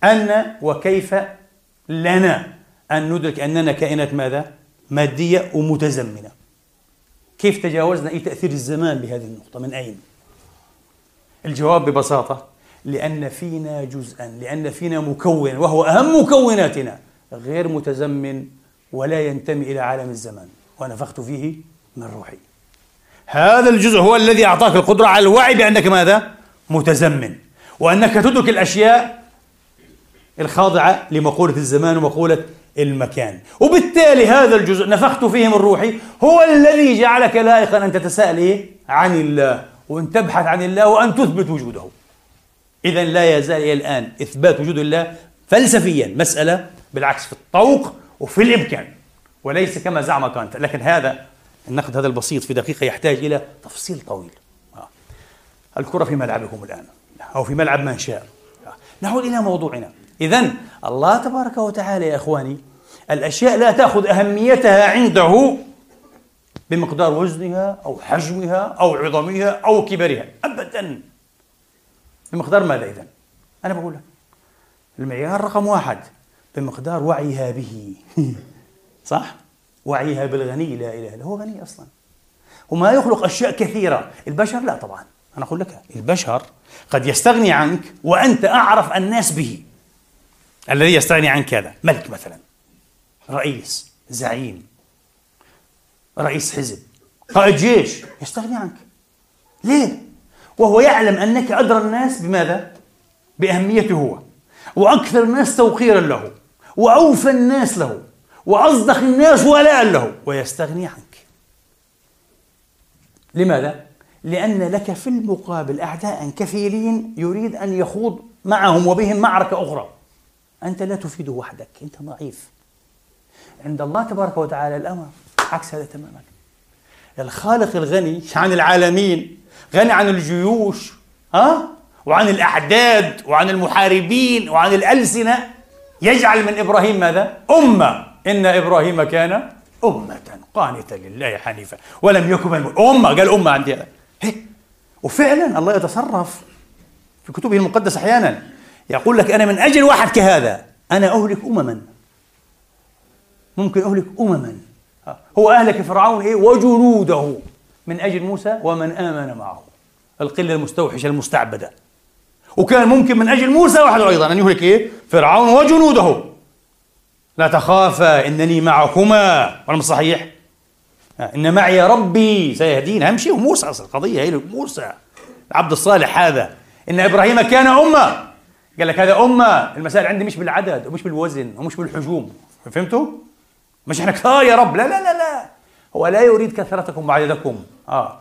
أن وكيف لنا أن ندرك أننا كائنات ماذا؟ مادية ومتزمنة كيف تجاوزنا أي تأثير الزمان بهذه النقطة من أين؟ الجواب ببساطة لأن فينا جزءا لأن فينا مكون وهو أهم مكوناتنا غير متزمن ولا ينتمي إلى عالم الزمان ونفخت فيه من روحي هذا الجزء هو الذي أعطاك القدرة على الوعي بأنك ماذا؟ متزمن وأنك تدرك الأشياء الخاضعة لمقولة الزمان ومقولة المكان وبالتالي هذا الجزء نفخت فيه من روحي هو الذي جعلك لائقا أن تتساءل؟ عن الله وأن تبحث عن الله وأن تثبت وجوده إذا لا يزال إلى الآن إثبات وجود الله فلسفيا مسألة بالعكس في الطوق وفي الإمكان وليس كما زعم كانت لكن هذا النقد هذا البسيط في دقيقة يحتاج إلى تفصيل طويل آه. الكرة في ملعبكم الآن أو في ملعب من شاء آه. نعود إلى موضوعنا إذا الله تبارك وتعالى يا إخواني الأشياء لا تأخذ أهميتها عنده بمقدار وزنها أو حجمها أو عظمها أو كبرها أبدا. بمقدار ماذا إذا؟ أنا بقول لك المعيار رقم واحد بمقدار وعيها به. صح؟ وعيها بالغني لا إله إلا هو غني أصلا. وما يخلق أشياء كثيرة البشر لا طبعا. أنا أقول لك البشر قد يستغني عنك وأنت أعرف الناس به. الذي يستغني عنك هذا ملك مثلا رئيس زعيم رئيس حزب قائد جيش يستغني عنك ليه؟ وهو يعلم أنك أدرى الناس بماذا؟ بأهميته هو وأكثر الناس توقيرا له وأوفى الناس له وأصدق الناس ولاء له ويستغني عنك لماذا؟ لأن لك في المقابل أعداء كثيرين يريد أن يخوض معهم وبهم معركة أخرى أنت لا تفيد وحدك أنت ضعيف. عند الله تبارك وتعالى الأمر عكس هذا تماما. الخالق الغني عن العالمين غني عن الجيوش ها؟ وعن الأعداد وعن المحاربين وعن الألسنة. يجعل من إبراهيم ماذا؟ أمة. إن إبراهيم كان أمة قانتا لله حنيفا. ولم يكن أمة. قال أمة عندي وفعلا الله يتصرف في كتبه المقدسة أحيانا. يقول لك أنا من أجل واحد كهذا أنا أهلك أمما. ممكن أهلك أمما. هو أهلك فرعون إيه؟ وجنوده. من أجل موسى ومن آمن معه. القلة المستوحشة المستعبدة. وكان ممكن من أجل موسى وحده أيضا أن يهلك إيه؟ فرعون وجنوده. لا تخافا إنني معكما. ولا صحيح؟ إن معي ربي سيهدين أهم شيء موسى أصل القضية هي موسى العبد الصالح هذا. إن إبراهيم كان أمة. قال لك هذا أمة المسائل عندي مش بالعدد ومش بالوزن ومش بالحجوم. فهمتوا؟ مش إحنا كثار يا رب. لا لا لا لا. هو لا يريد كثرتكم وعددكم. آه.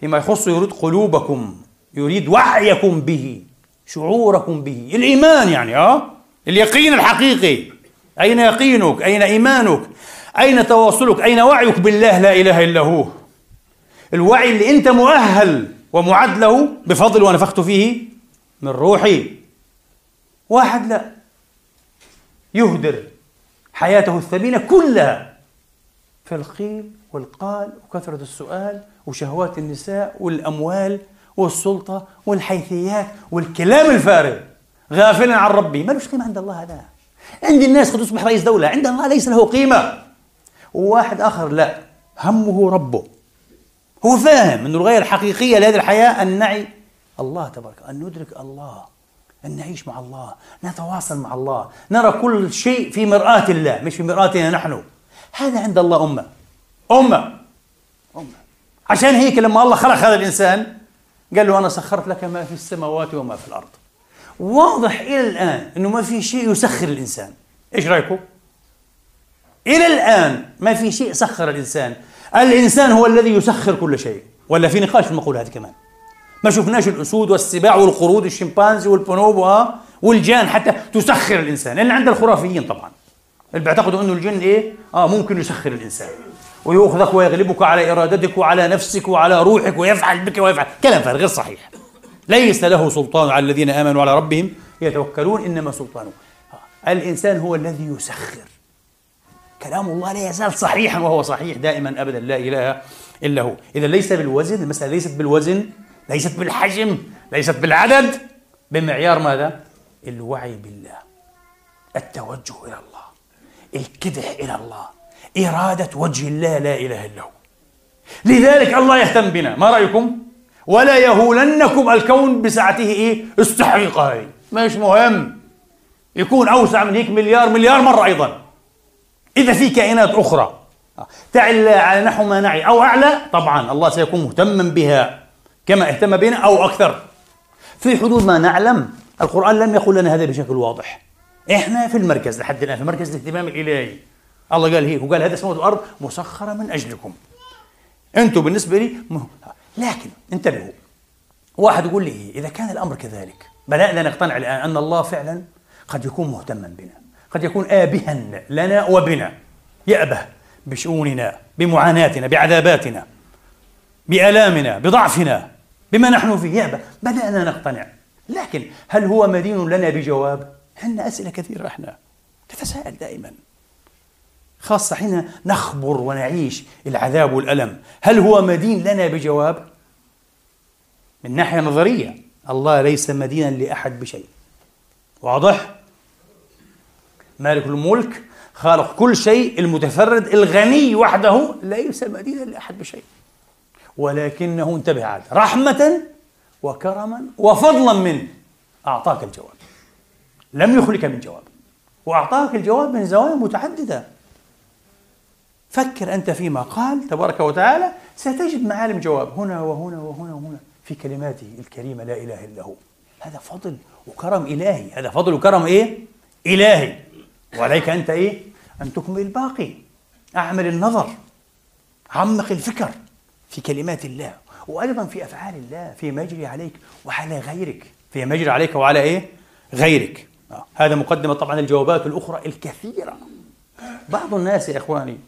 فيما يخص يريد قلوبكم يريد وعيكم به شعوركم به. الإيمان يعني آه. اليقين الحقيقي. أين يقينك؟ أين إيمانك؟ أين تواصلك؟ أين وعيك بالله لا إله إلا هو؟ الوعي اللي أنت مؤهل ومعد له بفضل ونفخت فيه من روحي. واحد لا. يهدر حياته الثمينة كلها في القيل والقال وكثرة السؤال وشهوات النساء والأموال والسلطة والحيثيات والكلام الفارغ. غافلا عن ربي. ما لوش قيمة عند الله هذا؟ عند الناس قد يصبح رئيس دولة. عند الله ليس له قيمة. وواحد آخر لا. همه ربه. هو فاهم أن الغاية الحقيقية لهذه الحياة أن نعي الله تبارك أن ندرك الله. أن نعيش مع الله نتواصل مع الله نرى كل شيء في مرآة الله مش في مرآتنا نحن. هذا عند الله أمة. أمة. أمة. عشان هيك لما الله خلق هذا الإنسان قال له أنا سخرت لك ما في السماوات وما في الأرض. واضح إلى الآن أنه ما في شيء يسخر الإنسان. إيش رأيكم؟ إلى الآن ما في شيء سخر الإنسان. الإنسان هو الذي يسخر كل شيء. ولا في نقاش في المقولة هذه كمان. ما شفناش الأسود والسباع والقرود الشمبانزي والبونوبو والجان حتى تسخر الإنسان. لأن عند الخرافيين طبعا. اللي بيعتقدوا أنه الجن إيه؟ آه ممكن يسخر الإنسان. ويؤخذك ويغلبك على إرادتك وعلى نفسك وعلى روحك ويفعل بك ويفعل. كلام فارغ غير صحيح. ليس له سلطان على الذين آمنوا على ربهم يتوكلون إنما سلطانه. آه. الإنسان هو الذي يسخر. كلام الله لا يزال صحيحا وهو صحيح دائما ابدا. لا إله إلا هو. اذا ليس بالوزن المسألة ليست بالوزن ليست بالحجم ليست بالعدد. بمعيار ماذا؟ الوعي بالله التوجه إلى الله الكدح إلى الله إرادة وجه الله لا إله إلا هو. لذلك الله يهتم بنا. ما رأيكم؟ ولا يهولنكم الكون بسعته إيه؟ استحقيقها هي مش مهم. يكون أوسع من هيك مليار مليار مرة أيضا. إذا في كائنات أخرى. تعلى على نحو ما نعي أو أعلى طبعا الله سيكون مهتما بها. كما اهتم بنا أو أكثر. في حدود ما نعلم القرآن لم يقل لنا هذا بشكل واضح. إحنا في المركز لحد الآن في مركز الاهتمام الإلهي. الله قال هيك وقال هذا السماوات والأرض مسخرة من أجلكم. أنتم بالنسبة لي مه... لكن انتبهوا. واحد يقول لي إذا كان الأمر كذلك بدأنا نقتنع الآن أن الله فعلا قد يكون مهتما بنا قد يكون آبها لنا وبنا. يأبه بشؤوننا بمعاناتنا بعذاباتنا بآلامنا بضعفنا بما نحن فيه يأبه بدأنا نقتنع. لكن هل هو مدين لنا بجواب؟ عندنا أسئلة كثيرة إحنا. نتساءل دائما. خاصة حين نخبر ونعيش العذاب والألم. هل هو مدين لنا بجواب؟ من ناحية نظرية الله ليس مدينا لأحد بشيء. واضح؟ مالك الملك خالق كل شيء المتفرد الغني وحده ليس مدينا لأحد بشيء. ولكنه انتبه عاد. رحمة وكرما وفضلا منه أعطاك الجواب. لم يخلك من جواب. وأعطاك الجواب من زوايا متعددة. فكر أنت فيما قال تبارك وتعالى ستجد معالم جواب. هنا وهنا وهنا وهنا في كلماته الكريمة لا إله إلا هو. هذا فضل وكرم إلهي. هذا فضل وكرم إيه؟ إلهي. وعليك أنت إيه؟ أن تكمل الباقي. أعمل النظر. عمق الفكر. في كلمات الله وأيضا في أفعال الله في مجري عليك وعلى غيرك. في مجري عليك وعلى إيه؟ غيرك. آه. هذا مقدمة طبعا الجوابات الأخرى الكثيرة. بعض الناس يا إخواني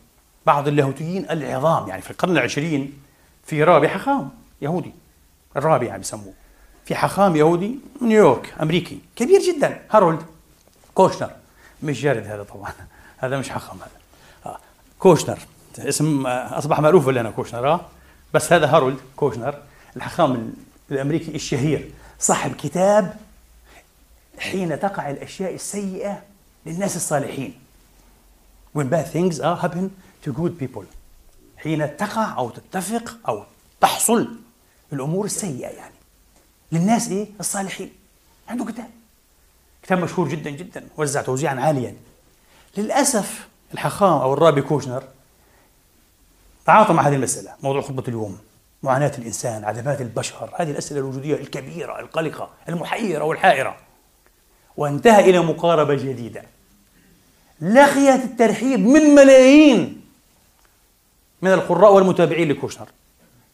بعض اللاهوتيين العظام يعني في القرن العشرين في رابي حخام يهودي. الرابي يعني بسموه في حخام يهودي نيويورك أمريكي. كبير جدا. هارولد كوشنر. مش جارد هذا طبعا. هذا مش حاخام هذا. آه. كوشنر. اسم آه، أصبح مألوف لنا كوشنر؟ آه. بس هذا هارولد كوشنر الحاخام الأمريكي الشهير صاحب كتاب حين تقع الأشياء السيئة للناس الصالحين. When bad things are happen to good people. حين تقع أو تتفق أو تحصل الأمور السيئة يعني. للناس إيه؟ الصالحين. عنده كتاب. كتاب مشهور جدا جدا وزع توزيعا عاليا. للأسف الحاخام أو ال rabbi كوشنر تعاطى مع هذه المسألة موضوع خطبة اليوم معاناة الإنسان عذابات البشر هذه الأسئلة الوجودية الكبيرة القلقة المحيرة والحائرة. وانتهى إلى مقاربة جديدة. لقيت الترحيب من ملايين من القراء والمتابعين لكوشنر.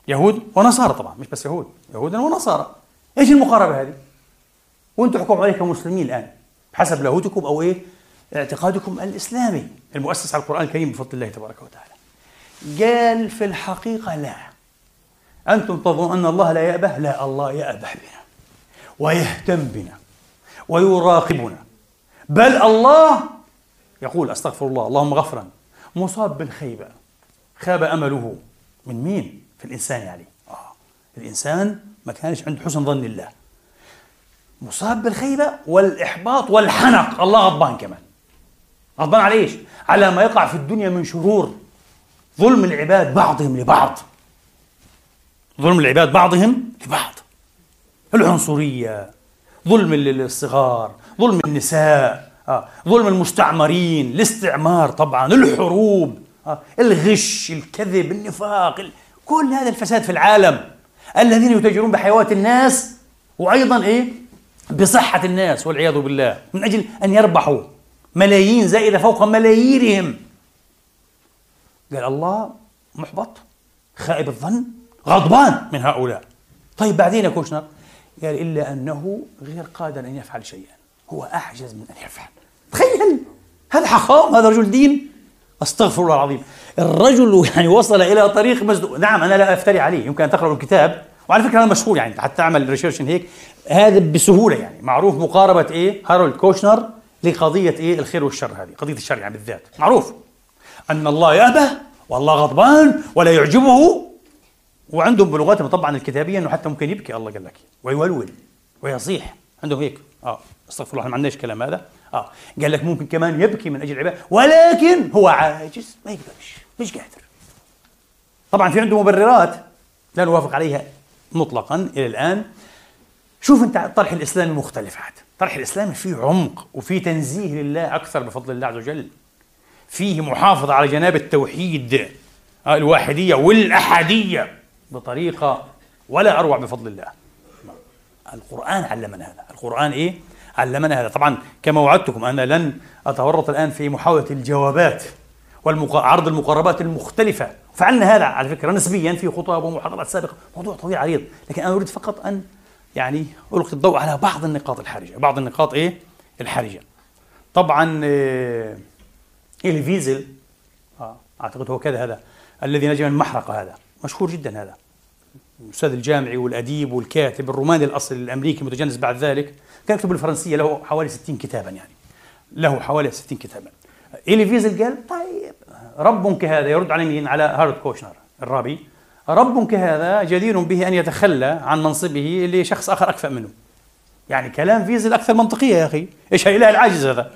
يهود ونصارى طبعا مش بس يهود يهود ونصارى. إيش المقاربة هذه؟ وأنتم حكم عليه كمسلمين الآن بحسب لاهوتكم أو إيه؟ اعتقادكم الإسلامي المؤسس على القرآن الكريم بفضل الله تبارك وتعالى. قال في الحقيقة لا. أنتم تظنون أن الله لا يأبه؟ لا الله يأبه بنا ويهتم بنا ويراقبنا. بل الله يقول أستغفر الله اللهم غفرا. مصاب بالخيبة. خاب أمله. من مين؟ في الإنسان يعني. آه. الإنسان ما كانش عنده حسن ظن الله مصاب بالخيبة والإحباط والحنق. الله غضبان كمان. غضبان على إيش؟ على ما يقع في الدنيا من شرور. ظلم العباد بعضهم لبعض ظلم العباد بعضهم لبعض العنصرية ظلم الصغار ظلم النساء آه. ظلم المستعمرين الاستعمار طبعا الحروب آه. الغش الكذب النفاق ال... كل هذا الفساد في العالم الذين يتاجرون بحيوات الناس وأيضا إيه بصحة الناس والعياذ بالله من أجل أن يربحوا ملايين زائدة فوق ملاييرهم قال الله محبط خائب الظن غضبان من هؤلاء. طيب بعدين يا كوشنر قال إلا أنه غير قادر أن يفعل شيئا هو أعجز من أن يفعل. تخيل! هذا حاخام هذا رجل دين. أستغفر الله العظيم. الرجل يعني وصل إلى طريق مسدود نعم أنا لا أفتري عليه يمكن أن تقرأوا الكتاب. وعلى فكرة هذا مشهور يعني حتى تعمل research هيك. هذا بسهولة يعني معروف مقاربة إيه؟ هارولد كوشنر لقضية إيه؟ الخير والشر هذه قضية الشر يعني بالذات. معروف. أن الله يأبه والله غضبان ولا يعجبه. وعندهم بلغتهم طبعا الكتابية إنه حتى ممكن يبكي الله قال لك. ويولول. ويصيح. عندهم هيك. آه. استغفر الله ما عندناش كلام هذا. آه. قال لك ممكن كمان يبكي من أجل العبادة. ولكن هو عاجز. ما يقدرش. مش قادر. طبعا في عنده مبررات لا نوافق عليها مطلقا إلى الآن. شوف أنت الطرح الاسلامي مختلف عاد. الطرح الاسلامي فيه عمق وفيه تنزيه لله أكثر بفضل الله عز وجل. فيه محافظة على جناب التوحيد آه، الواحدية والاحاديه بطريقة ولا أروع بفضل الله. القرآن علمنا هذا. القرآن إيه؟ علمنا هذا. طبعا كما وعدتكم أنا لن أتورط الآن في محاولة الجوابات وعرض المقاربات المختلفة. فعلنا هذا على فكرة نسبيا في خطب ومحاضرات سابقة. موضوع طويل عريض لكن أنا أريد فقط أن يعني ألقي الضوء على بعض النقاط الحرجة. بعض النقاط إيه؟ الحرجة. طبعا إيه إيلي فيزل. آه أعتقد هو كذا هذا. الذي نجا من هذا. مشهور جدا هذا. الأستاذ الجامعي والأديب والكاتب الروماني الأصل الأمريكي المتجنس بعد ذلك كان يكتب بالفرنسية له حوالي 60 كتابا يعني. له حوالي 60 كتابا. إيلي فيزل قال طيب رب كهذا يرد على مين؟ على هارولد كوشنر ال rabbi. رب كهذا جدير به أن يتخلى عن منصبه لشخص آخر أكفأ منه. يعني كلام فيزل أكثر منطقية يا أخي. إيش هالإله العاجز هذا.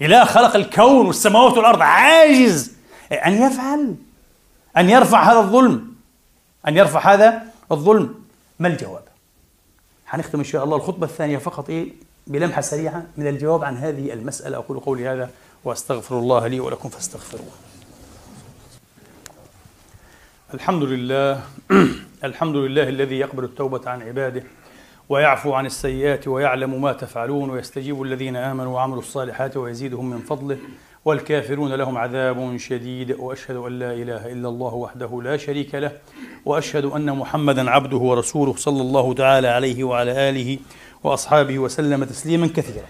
إله خلق الكون والسماوات والأرض عاجز. أن يفعل أن يرفع هذا الظلم أن يرفع هذا الظلم. ما الجواب؟ حنختم إن شاء الله الخطبة الثانية فقط إيه بلمحة سريعة من الجواب عن هذه المسألة. أقول قولي هذا وأستغفر الله لي ولكم فاستغفروه. الحمد لله الحمد لله الذي يقبل التوبة عن عباده. ويعفو عن السيئات ويعلم ما تفعلون ويستجيب الذين آمنوا وعملوا الصالحات ويزيدهم من فضله والكافرون لهم عذاب شديد وأشهد أن لا إله إلا الله وحده لا شريك له وأشهد أن محمدا عبده ورسوله صلى الله تعالى عليه وعلى آله وأصحابه وسلم تسليما كثيرا.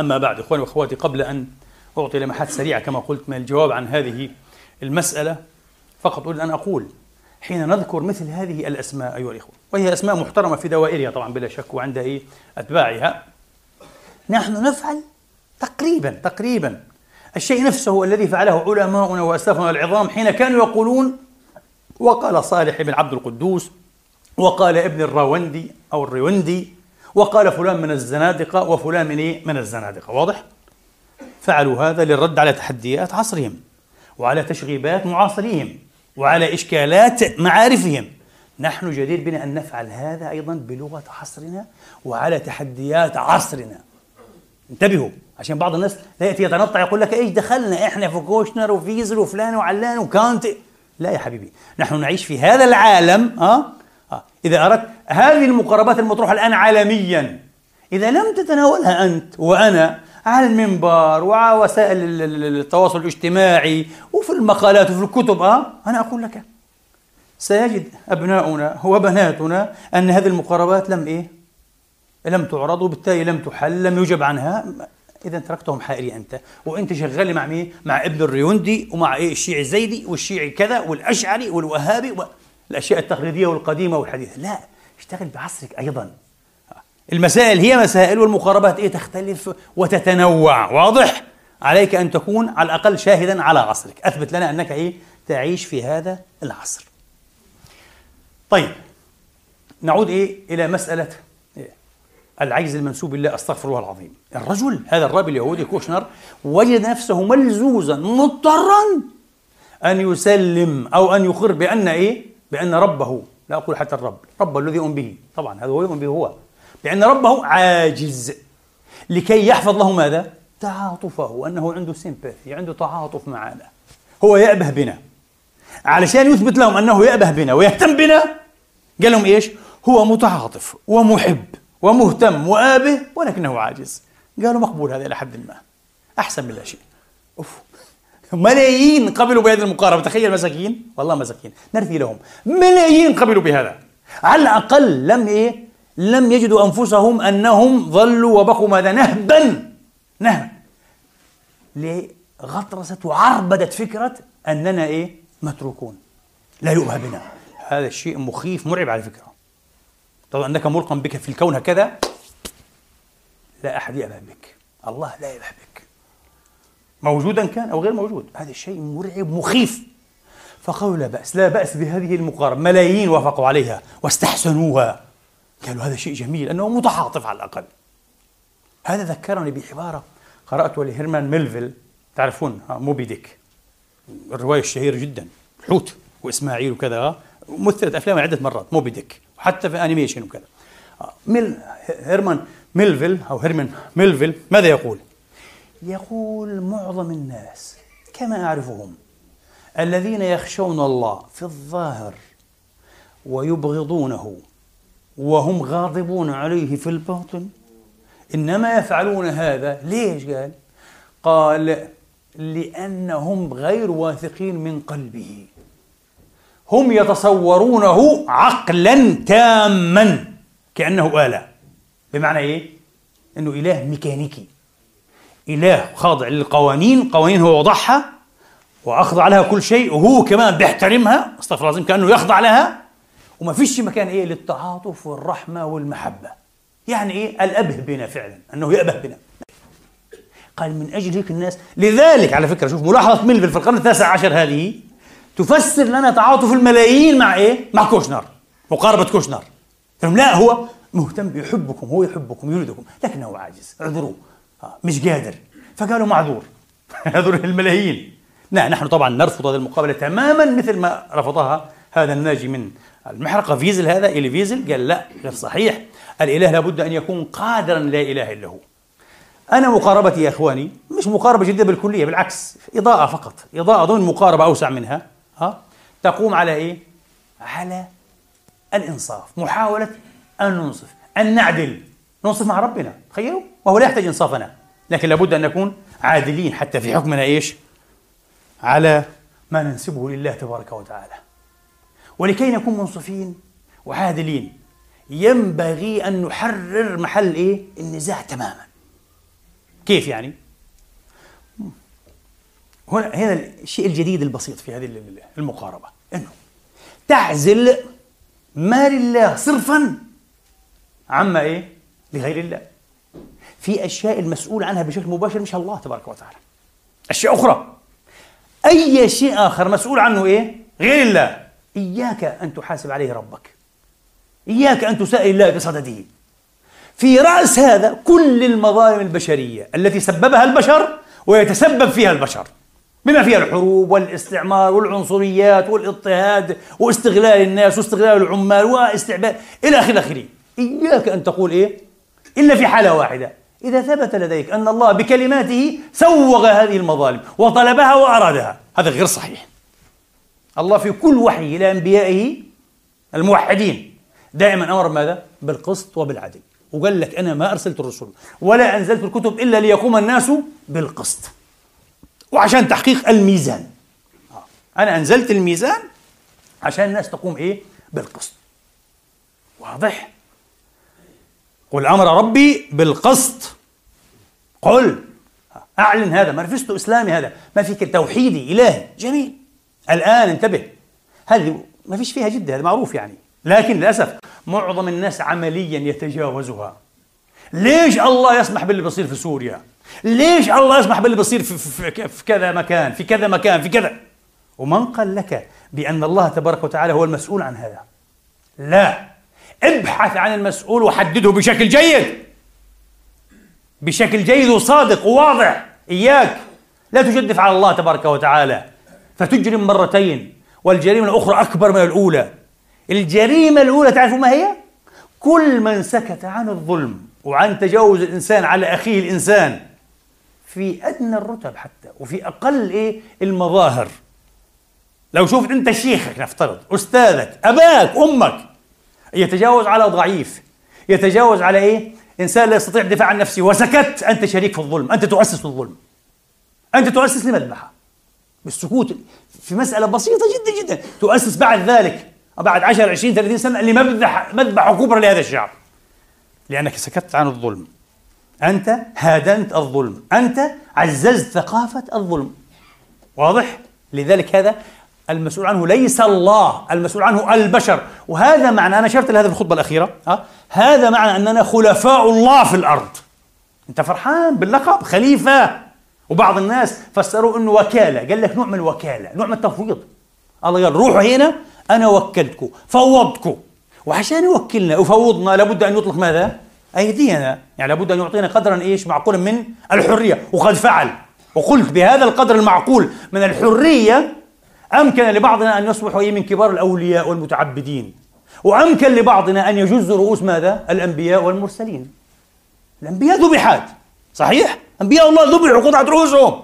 أما بعد إخواني وأخواتي قبل أن أعطي لمحات سريعة كما قلت من الجواب عن هذه المسألة فقط أريد أن أقول حين نذكر مثل هذه الأسماء أيها الإخوة. وهي أسماء محترمة في دوائرها طبعا بلا شك وعند إيه أتباعها. نحن نفعل تقريبا تقريبا. الشيء نفسه الذي فعله علماؤنا وأسلافنا العظام حين كانوا يقولون وقال صالح بن عبد القدوس وقال ابن الراوندي أو الريوندي وقال فلان من الزنادقة وفلان من إيه؟ من الزنادقة. واضح؟ فعلوا هذا للرد على تحديات عصرهم وعلى تشغيبات معاصريهم وعلى إشكالات معارفهم نحن جدير بنا أن نفعل هذا أيضا بلغة عصرنا وعلى تحديات عصرنا انتبهوا عشان بعض الناس لا يأتي يتنطع يقول لك إيش دخلنا إحنا في كوشنر وفيزل وفلان وعلان وكانت لا يا حبيبي نحن نعيش في هذا العالم أه؟ أه. إذا أردت هذه المقاربات المطروحة الآن عالميا إذا لم تتناولها أنت وأنا على المنبر وعلى وسائل التواصل الاجتماعي وفي المقالات وفي الكتب أه؟ أنا أقول لك سيجد أبناؤنا وبناتنا أن هذه المقاربات لم إيه؟ لم تعرض وبالتالي لم تحل لم يجب عنها إذا تركتهم حائرين أنت وأنت شغال مع مين؟ مع ابن الريوندي ومع إيه الشيعي الزيدي والشيعي كذا والأشعري والوهابي والأشياء التقليدية والقديمة والحديثة لا اشتغل بعصرك أيضا المسائل هي مسائل والمقاربات إيه تختلف وتتنوع. واضح؟ عليك أن تكون على الأقل شاهدا على عصرك. أثبت لنا أنك إيه؟ تعيش في هذا العصر. طيب نعود إيه؟ إلى مسألة إيه؟ العجز المنسوب لله أستغفر الله العظيم. الرجل هذا الراب اليهودي كوشنر وجد نفسه ملزوزا مضطرا أن يسلم أو أن يقر بأن إيه؟ بأن ربه لا أقول حتى الرب رب الذي يؤمن به. طبعا هذا هو يؤمن به هو. بأن ربه عاجز. لكي يحفظ له ماذا؟ تعاطفه أنه عنده سيمباثي عنده تعاطف معنا هو يأبه بنا. علشان يثبت لهم أنه يأبه بنا ويهتم بنا قال لهم إيش؟ هو متعاطف ومحب ومهتم وآبه ولكنه عاجز. قالوا مقبول هذا إلى حد ما. أحسن من لا شيء. أوف. ملايين قبلوا بهذه المقاربة. تخيل مساكين. والله مساكين. نرثي لهم. ملايين قبلوا بهذا. على الأقل لم إيه؟ لم يجدوا أنفسهم أنهم ظلوا وبقوا ماذا؟ نهبا. نهبا لغطرسة وعربدة فكرة أننا إيه؟ متروكون. لا يؤبه بنا. هذا الشيء مخيف مرعب على فكرة. طبعا أنك ملقا بك في الكون هكذا لا أحد يأبه بك. الله لا يأبه بك. موجودا كان أو غير موجود. هذا الشيء مرعب مخيف. فقالوا لا بأس لا بأس بهذه المقاربة. ملايين وافقوا عليها واستحسنوها. قالوا هذا شيء جميل أنه متعاطف على الأقل. هذا ذكرني بعبارة قرأتها لهيرمان ميلفيل. تعرفون موبي ديك. الرواية الشهيرة جدا. حوت وإسماعيل وكذا مثلت أفلام عدة مرات موبي ديك وحتى في animation وكذا. ميل هيرمان ميلفيل أو هيرمان ميلفيل ماذا يقول؟ يقول معظم الناس كما أعرفهم الذين يخشون الله في الظاهر ويبغضونه وهم غاضبون عليه في الباطن. إنما يفعلون هذا ليش قال؟ قال لأنهم غير واثقين من قلبه. هم يتصورونه عقلا تاما كأنه آلة. بمعنى إيه؟ أنه إله ميكانيكي. إله خاضع للقوانين قوانين هو وضعها وأخضع لها كل شيء وهو كمان بيحترمها أستغفر العظيم كأنه يخضع لها. وما فيش مكان إيه للتعاطف والرحمة والمحبة. يعني إيه؟ الأبه بنا فعلا أنه يأبه بنا. قال من أجل هيك الناس لذلك على فكرة شوف ملاحظة ميلفيل في القرن التاسع عشر هذه تفسر لنا تعاطف الملايين مع إيه؟ مع كوشنر مقاربة كوشنر. لا هو مهتم بيحبكم هو يحبكم يريدكم لكنه عاجز اعذروه آه، مش قادر. فقالوا معذور. هذول الملايين. لا نحن طبعا نرفض هذه المقابلة تماما مثل ما رفضها هذا الناجي من المحرقة فيزل هذا إيلي فيزل قال لا غير صحيح. الإله لابد أن يكون قادرا لا إله إلا هو. أنا مقاربتي يا إخواني مش مقاربة جديدة بالكلية بالعكس إضاءة فقط. إضاءة ضمن مقاربة أوسع منها ها؟ تقوم على إيه؟ على الإنصاف محاولة أن ننصف أن نعدل. ننصف مع ربنا تخيلوا؟ وهو لا يحتاج إنصافنا لكن لابد أن نكون عادلين حتى في حكمنا إيش؟ على ما ننسبه لله تبارك وتعالى. ولكي نكون منصفين وعادلين ينبغي أن نحرر محل إيه؟ النزاع تماما كيف يعني؟ هنا هنا الشيء الجديد البسيط في هذه المقاربة أنه تعزل ما لله صرفا عما إيه؟ لغير الله في أشياء المسؤول عنها بشكل مباشر مش الله تبارك وتعالى أشياء أخرى أي شيء آخر مسؤول عنه إيه؟ غير الله إياك أن تحاسب عليه ربك. إياك أن تسائل الله بصدده. في رأس هذا كل المظالم البشرية التي سببها البشر ويتسبب فيها البشر. بما فيها الحروب والاستعمار والعنصريات والإضطهاد واستغلال الناس واستغلال العمال واستعباد إلى آخره إياك أن تقول إيه؟ إلا في حالة واحدة. إذا ثبت لديك أن الله بكلماته سوغ هذه المظالم وطلبها وأرادها. هذا غير صحيح. الله في كل وحي إلى أنبيائه الموحدين. دائما أمر ماذا؟ بالقسط وبالعدل. وقال لك أنا ما أرسلت الرسل ولا أنزلت الكتب إلا ليقوم الناس بالقسط. وعشان تحقيق الميزان. أنا أنزلت الميزان عشان الناس تقوم إيه؟ بالقسط. واضح؟ قل أمر ربي بالقسط. قل. أعلن هذا. مانيفستو إسلامي هذا. ما فيك توحيدي إلهي. جميل. الآن انتبه. هذه ما فيش فيها جدة هذا معروف يعني. لكن للأسف معظم الناس عمليا يتجاوزها. ليش الله يسمح باللي بيصير في سوريا؟ ليش الله يسمح باللي بيصير في, في, في كذا مكان في كذا مكان في كذا؟ ومن قال لك بأن الله تبارك وتعالى هو المسؤول عن هذا؟ لا. ابحث عن المسؤول وحدده بشكل جيد. بشكل جيد وصادق وواضح. إياك. لا تجدف على الله تبارك وتعالى. فتجرم مرتين والجريمة الأخرى أكبر من الأولى. الجريمة الأولى تعرفوا ما هي؟ كل من سكت عن الظلم وعن تجاوز الإنسان على أخيه الإنسان في أدنى الرتب حتى وفي أقل إيه؟ المظاهر. لو شفت أنت شيخك نفترض أستاذك أباك أمك يتجاوز على ضعيف يتجاوز على إيه؟ إنسان لا يستطيع الدفاع عن نفسه وسكت أنت شريك في الظلم أنت تؤسس الظلم. أنت تؤسس لمذبحة. بالسكوت في مسألة بسيطة جدا جدا. تؤسس بعد ذلك بعد 10 20 30 سنة لمذبح مذبحة كبرى لهذا الشعب. لأنك سكت عن الظلم. أنت هادنت الظلم. أنت عززت ثقافة الظلم. واضح؟ لذلك هذا المسؤول عنه ليس الله المسؤول عنه البشر. وهذا معنى أنا أشرت لهذا في الخطبة الأخيرة أه؟ هذا معنى أننا خلفاء الله في الأرض. أنت فرحان باللقب خليفة. وبعض الناس فسروا أنه وكالة. قال لك نوع من الوكالة نوع من التفويض. الله قال روحوا هنا أنا وكلتكم فوضتكم وعشان يوكلنا وفوضنا لابد أن يطلق ماذا؟ أيدينا. يعني لابد أن يعطينا قدرا إيش؟ معقولا من الحرية. وقد فعل. وقلت بهذا القدر المعقول من الحرية أمكن لبعضنا أن يصبحوا من كبار الأولياء والمتعبدين. وأمكن لبعضنا أن يجز رؤوس ماذا؟ الأنبياء والمرسلين. الأنبياء ذبحات صحيح؟ أنبياء الله ذبحوا قطعت رؤوسهم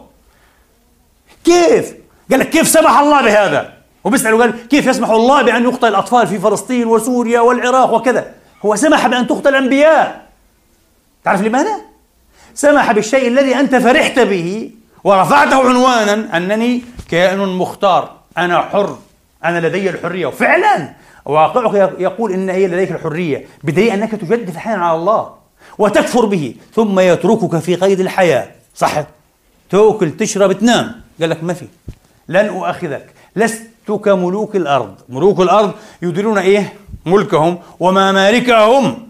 كيف؟ قال لك كيف سمح الله بهذا؟ وبيسألوا قال كيف يسمح الله بأن يقتل الأطفال في فلسطين وسوريا والعراق وكذا؟ هو سمح بأن تقتل الأنبياء تعرف لماذا؟ سمح بالشيء الذي أنت فرحت به ورفعته عنوانا أنني كائن مختار أنا حر أنا لدي الحرية وفعلا واقعك يقول إن هي لديك الحرية بدليل أنك تجدف أحيانا على الله وتكفر به ثم يتركك في قيد الحياة. صح؟ تأكل تشرب تنام. قال لك ما في. لن أؤاخذك. لست كملوك الأرض. ملوك الأرض يديرون إيه؟ ملكهم. وممالكهم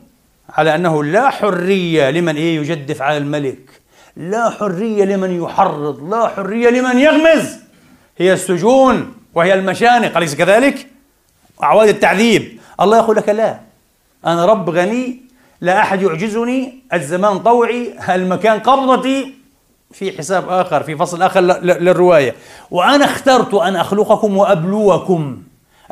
على أنه لا حرية لمن إيه؟ يجدف على الملك. لا حرية لمن يحرض. لا حرية لمن يغمز. هي السجون وهي المشانق. أليس كذلك؟ أعواد التعذيب. الله يقول لك لا. أنا رب غني لا أحد يعجزني الزمان طوعي المكان قبضتي؟ في حساب آخر في فصل آخر للرواية. وأنا اخترت أن أخلقكم وأبلوكم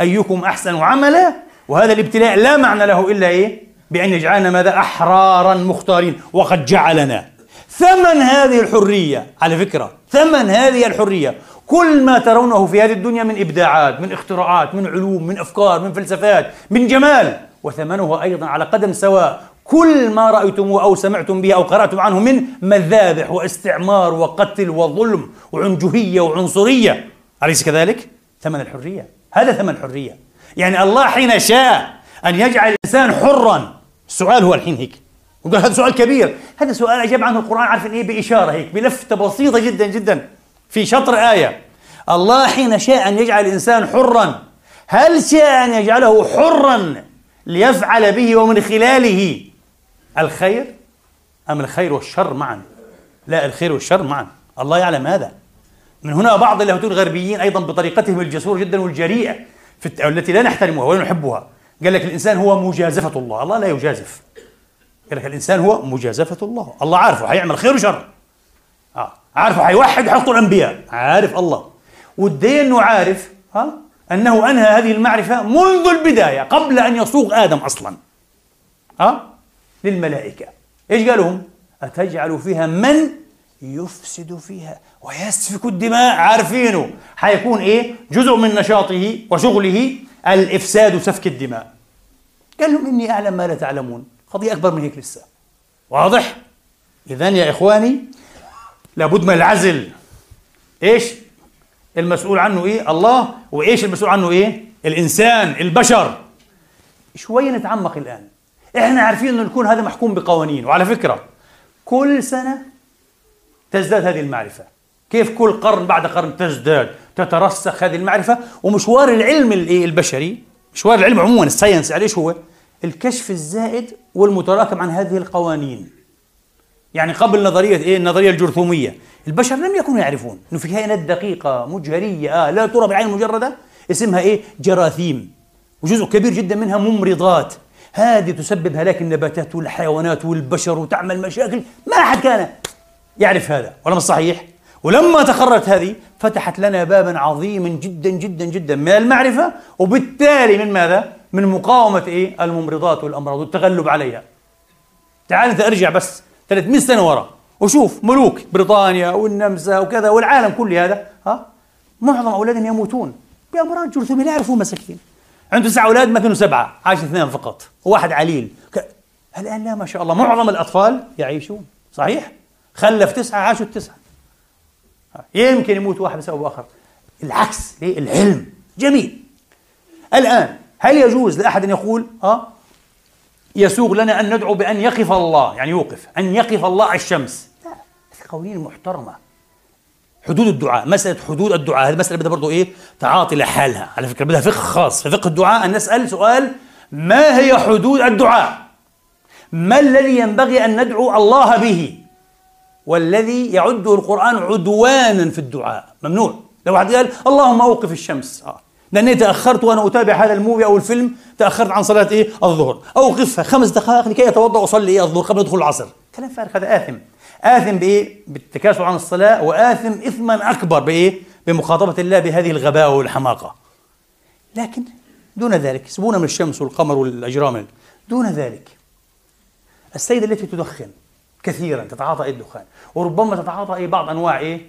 أيكم أحسن عملا وهذا الابتلاء لا معنى له إلا إيه؟ بأن يجعلنا ماذا؟ أحرارا مختارين وقد جعلنا. ثمن هذه الحرية على فكرة ثمن هذه الحرية كل ما ترونه في هذه الدنيا من إبداعات من اختراعات من علوم من أفكار من فلسفات من جمال. وثمنه أيضا على قدم سواء كل ما رأيتموه أو سمعتم به أو قرأتم عنه من مذابح واستعمار وقتل وظلم وعنجهية وعنصرية. أليس كذلك؟ ثمن الحرية. هذا ثمن الحرية يعني الله حين شاء أن يجعل الإنسان حرا. السؤال هو الحين هيك. وقال هذا سؤال كبير. هذا سؤال أجاب عنه القرآن. عارفين إيه؟ بإشارة هيك بلفتة بسيطة جدا جدا. في شطر آية. الله حين شاء أن يجعل الإنسان حرا. هل شاء أن يجعله حرا ليفعل به ومن خلاله؟ الخير أم الخير والشر معا؟ لا الخير والشر معا. الله يعلم هذا. من هنا بعض اللاهوتيين الغربيين أيضا بطريقتهم الجسورة جدا والجريئة في التي لا نحترمها ولا نحبها. قال لك الإنسان هو مجازفة الله. الله لا يجازف. قال لك الإنسان هو مجازفة الله. الله عارفه حيعمل خير وشر. آه. عارفه حيوحد وحيحط الأنبياء. عارف الله. والدين أنه عارف ها أنه أنهى هذه المعرفة منذ البداية قبل أن يصوغ آدم أصلا. ها للملائكة. إيش قالوا هم أتجعل فيها من يفسد فيها ويسفك الدماء؟ عارفينه. حيكون إيه؟ جزء من نشاطه وشغله الإفساد وسفك الدماء. قال لهم إني أعلم ما لا تعلمون. قضية أكبر من هيك لسه. واضح؟ إذا يا إخواني لابد من العزل. إيش؟ المسؤول عنه إيه؟ الله. وإيش المسؤول عنه إيه؟ الإنسان البشر. شوية نتعمق الآن. إحنا عارفين أنه الكون هذا محكوم بقوانين وعلى فكرة كل سنة تزداد هذه المعرفة. كيف كل قرن بعد قرن تزداد تترسخ هذه المعرفة؟ ومشوار العلم البشري مشوار العلم عموما الساينس إيش هو؟ الكشف الزائد والمتراكم عن هذه القوانين. يعني قبل نظرية إيه؟ النظرية الجرثومية. البشر لم يكونوا يعرفون. إنه في كائنات دقيقة مجهرية آه لا ترى بالعين المجردة اسمها إيه؟ جراثيم. وجزء كبير جدا منها ممرضات. هذه تسبب هلاك النباتات والحيوانات والبشر وتعمل مشاكل. ما أحد كان يعرف هذا ولا مش صحيح. ولما تقررت هذه فتحت لنا بابا عظيما جدا جدا جدا من المعرفة وبالتالي من ماذا؟ من مقاومة إيه؟ الممرضات والأمراض والتغلب عليها. تعال أنت أرجع بس 300 سنة وراء وشوف ملوك بريطانيا والنمسا وكذا والعالم كله هذا ها؟ معظم أولادهم يموتون. بأمراض جرثومية لا يعرفون مساكين. عنده تسع أولاد مثلا سبعة عاش اثنين فقط وواحد عليل. ك... الآن لا ما شاء الله معظم الأطفال يعيشون صحيح؟ خلف تسعة عاشوا التسعة. يمكن يموت واحد بسبب آخر. العكس ليه؟ العلم. جميل. الآن هل يجوز لأحد أن يقول آه يسوغ لنا أن ندعو بأن يقف الله يعني يوقف أن يقف الله على الشمس؟ لا قوانين محترمة. حدود الدعاء. مسألة حدود الدعاء هذه مسألة بدها برضه إيه؟ تعاطي لحالها. على فكرة بدها فقه خاص. في فقه الدعاء أن نسأل سؤال ما هي حدود الدعاء؟ ما الذي ينبغي أن ندعو الله به؟ والذي يعده القرآن عدوانا في الدعاء. ممنوع. لو واحد قال اللهم أوقف الشمس. آه. لأني تأخرت وأنا أتابع هذا الموفي أو الفيلم تأخرت عن صلاة إيه؟ الظهر. أوقفها. خمس دقائق لكي أتوضأ وأصلي إيه؟ الظهر قبل دخول العصر. كلام فارغ هذا آثم. آثم بإيه؟ بالتكاسل عن الصلاة وآثم إثما أكبر بإيه؟ بمخاطبة الله بهذه الغباء والحماقة. لكن دون ذلك سبونا من الشمس والقمر والأجرام دون ذلك. السيدة التي تدخن كثيرا تتعاطى الدخان؟ وربما تتعاطى أي بعض أنواع إيه؟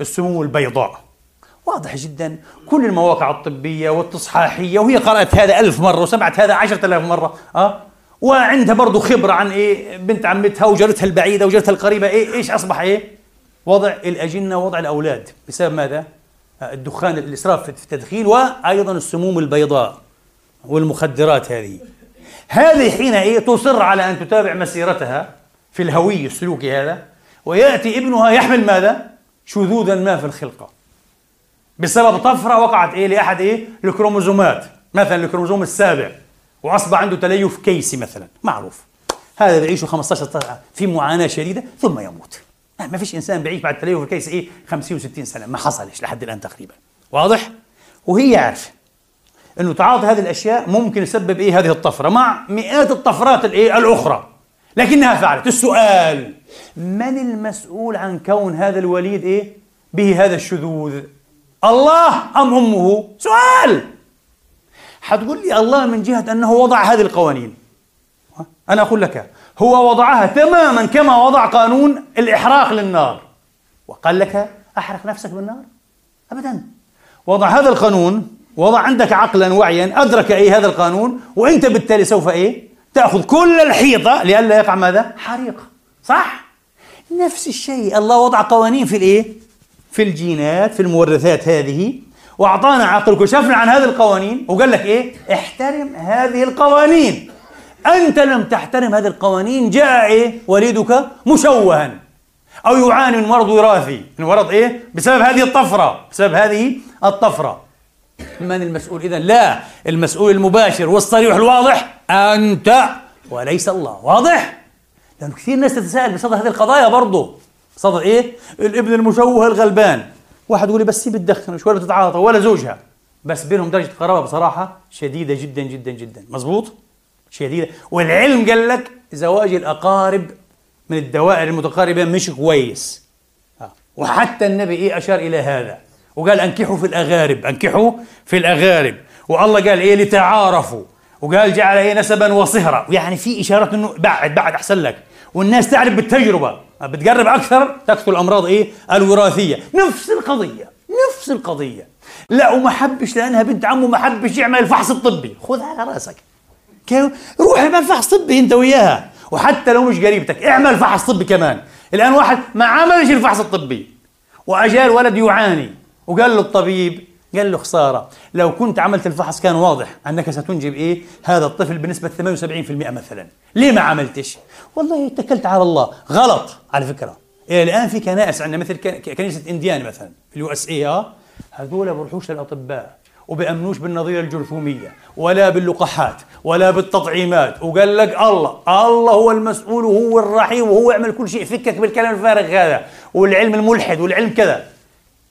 السموم البيضاء. واضح جدا كل المواقع الطبية والتصحاحية وهي قرأت هذا ألف مرة وسمعت هذا عشرة آلاف مرة أه؟ وعندها برضو خبرة عن إيه بنت عمتها وجارتها البعيدة وجارتها القريبة. إيه إيش أصبح؟ إيه وضع الأجنة ووضع الأولاد. بسبب ماذا؟ الدخان الإسراف في التدخين وأيضا السموم البيضاء والمخدرات هذه. هذه حين إيه تصر على أن تتابع مسيرتها في الهوي السلوكي هذا ويأتي ابنها يحمل ماذا؟ شذوذا ما في الخلقة. بسبب طفرة وقعت إيه لأحد إيه؟ الكروموزومات. مثلا الكروموزوم السابع. وأصبح عنده تليف كيسي مثلا. معروف. هذا بيعيش 15 سنة في معاناة شديدة ثم يموت. ما فيش إنسان بيعيش بعد التليف الكيسي إيه 50 و60 سنة. ما حصلش لحد الآن تقريبا. واضح؟ وهي عارفة إنه تعاطي هذه الأشياء ممكن يسبب إيه هذه الطفرة مع مئات الطفرات الإيه الأخرى. لكنها فعلت. السؤال من المسؤول عن كون هذا الوليد إيه به هذا الشذوذ؟ الله أم أمه؟ سؤال! حتقول لي الله من جهة أنه وضع هذه القوانين. أنا أقول لك هو وضعها تماما كما وضع قانون الإحراق للنار. وقال لك أحرق نفسك بالنار؟ ابدا. وضع هذا القانون وضع عندك عقلا وعيا أدرك إيه هذا القانون وإنت بالتالي سوف إيه؟ تأخذ كل الحيطة لئلا يقع ماذا؟ حريق. صح؟ نفس الشيء. الله وضع قوانين في الإيه؟ في الجينات في المورثات هذه. وأعطانا عقل وكشفنا عن هذه القوانين وقال لك إيه؟ احترم هذه القوانين. أنت لم تحترم هذه القوانين جاء إيه؟ وليدك مشوها أو يعاني من مرض وراثي. من مرض إيه؟ بسبب هذه الطفرة بسبب هذه الطفرة. من المسؤول؟ اذا لا المسؤول المباشر والصريح الواضح أنت وليس الله. واضح؟ لأنه كثير ناس تتساءل بصدد هذه القضايا برضه صدد إيه؟ الابن المشوه الغلبان. واحد يقول لي بس هي بتدخن شوي بتتعاطى ولا زوجها. بس بينهم درجة قرابة بصراحة شديدة جدا جدا جدا. مزبوط شديدة. والعلم قال لك زواج الأقارب من الدوائر المتقاربة مش كويس. آه. وحتى النبي إيه أشار إلى هذا. وقال أنكحوا في الأغارب أنكحوا في الأغارب. والله قال إيه لتعارفوا. وقال جعل إيه نسبا وصهرا. يعني في إشارات إنه بعد بعد أحسن لك. والناس تعرف بالتجربة. بتقرب أكثر تكثر الامراض إيه؟ الوراثية. نفس القضية نفس القضية. لا وما حبش لأنها بنت عمه ما حبش يعمل الفحص الطبي. خذ على رأسك. روح اعمل فحص طبي أنت وياها. وحتى لو مش قريبتك اعمل فحص طبي كمان. الآن واحد ما عملش الفحص الطبي. واجاه الولد يعاني. وقال له الطبيب قال له خسارة. لو كنت عملت الفحص كان واضح أنك ستنجب إيه؟ هذا الطفل بنسبة 78% مثلا. ليه ما عملتش؟ والله اتكلت على الله. غلط على فكرة. إيه الآن في كنائس عندنا مثل كنيسة Indian مثلا في ال USA آه هذول بروحوش للاطباء وبأمنوش بالنظرية الجرثومية ولا باللقاحات ولا بالتطعيمات. وقال لك الله الله هو المسؤول وهو الرحيم وهو يعمل كل شيء. فكك بالكلام الفارغ هذا والعلم الملحد والعلم كذا.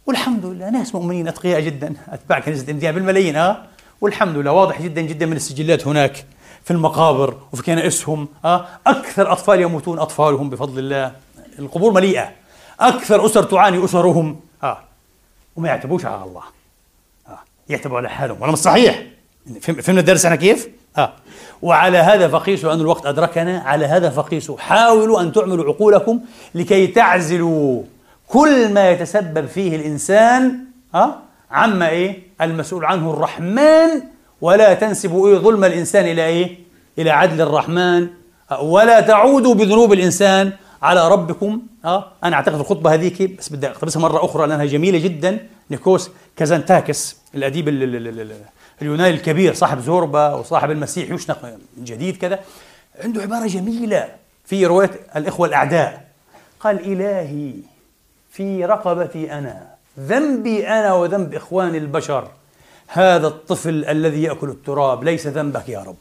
والحمد لله ناس مؤمنين أتقياء جدا. اتباع كنيسه انديان بالملايين آه. والحمد لله واضح جدا جدا من السجلات هناك في المقابر وفي كنائسهم آه. أكثر أطفال يموتون أطفالهم بفضل الله. القبور مليئة. أكثر أسر تعاني أسرهم آه. وما يعتبوش على الله آه. يعتبوا على حالهم ولا مش صحيح؟ فهمنا الدرس أنا كيف؟ آه. وعلى هذا فقيسوا أن الوقت أدركنا على هذا فقيسوا. حاولوا أن تعملوا عقولكم لكي تعزلوا. كل ما يتسبب فيه الإنسان ها؟ عما إيه؟ المسؤول عنه الرحمن ولا تنسبوا إيه ظلم الإنسان إلى إيه؟ إلى عدل الرحمن. ولا تعودوا بذنوب الإنسان على ربكم ها؟ أنا أعتقد الخطبة هذيك بس بدي أقتبسها مرة أخرى لأنها جميلة جدا. نيكوس كازانتزاكيس الأديب اليوناني الكبير صاحب زوربا وصاحب المسيح يشنق من جديد كذا. عنده عبارة جميلة في رواية الإخوة الأعداء. قال إلهي في رقبتي أنا. ذنبي أنا وذنب إخواني البشر. هذا الطفل الذي يأكل التراب ليس ذنبك يا رب.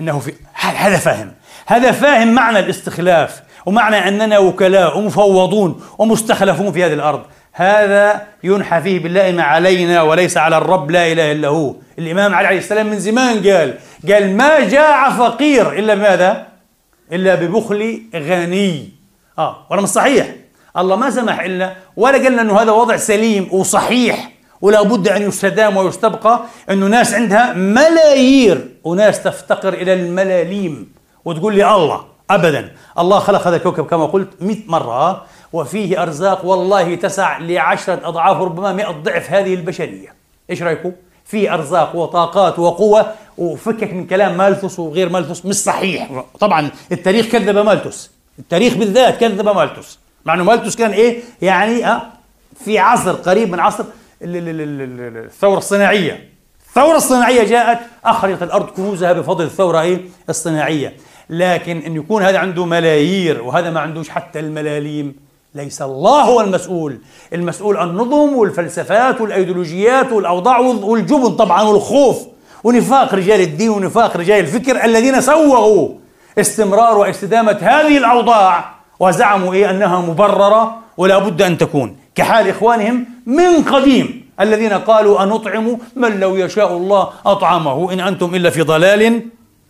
إنه في هذا فاهم. هذا فاهم معنى الاستخلاف ومعنى أننا وكلاء ومفوضون ومستخلفون في هذه الأرض. هذا ينحى فيه باللائمة علينا وليس على الرب لا إله إلا هو. الإمام علي عليه السلام من زمان قال قال ما جاع فقير إلا بماذا؟ إلا ببخل غني. آه ولا مش صحيح الله ما سمح إلا ولا قال أنه هذا وضع سليم وصحيح ولا بد أن يستدام ويستبقى أنه ناس عندها ملايير وناس تفتقر إلى الملاليم وتقول لي الله أبدا. الله خلق هذا الكوكب كما قلت مئة مرة وفيه أرزاق والله تسع لعشرة أضعاف ربما مئة ضعف هذه البشرية. إيش رأيكم؟ في أرزاق وطاقات وقوة وفكك من كلام مالثوس وغير مالثوس مش صحيح. طبعا التاريخ كذب مالثوس التاريخ بالذات كذب مالثوس مع إنه مالتوس كان إيه؟ يعني آه في عصر قريب من عصر الثورة الصناعية. الثورة الصناعية جاءت أخرجت الأرض كنوزها بفضل الثورة إيه؟ الصناعية. لكن إن يكون هذا عنده ملايير وهذا ما عندوش حتى الملاليم ليس الله هو المسؤول. المسؤول النظم والفلسفات والأيديولوجيات والأوضاع والجبن طبعا والخوف ونفاق رجال الدين ونفاق رجال الفكر الذين سوغوا استمرار واستدامة هذه الأوضاع. وزعموا إيه؟ أنها مبررة ولا بد أن تكون. كحال إخوانهم من قديم الذين قالوا أنطعم من لو يشاء الله أطعمه. إن أنتم إلا في ضلال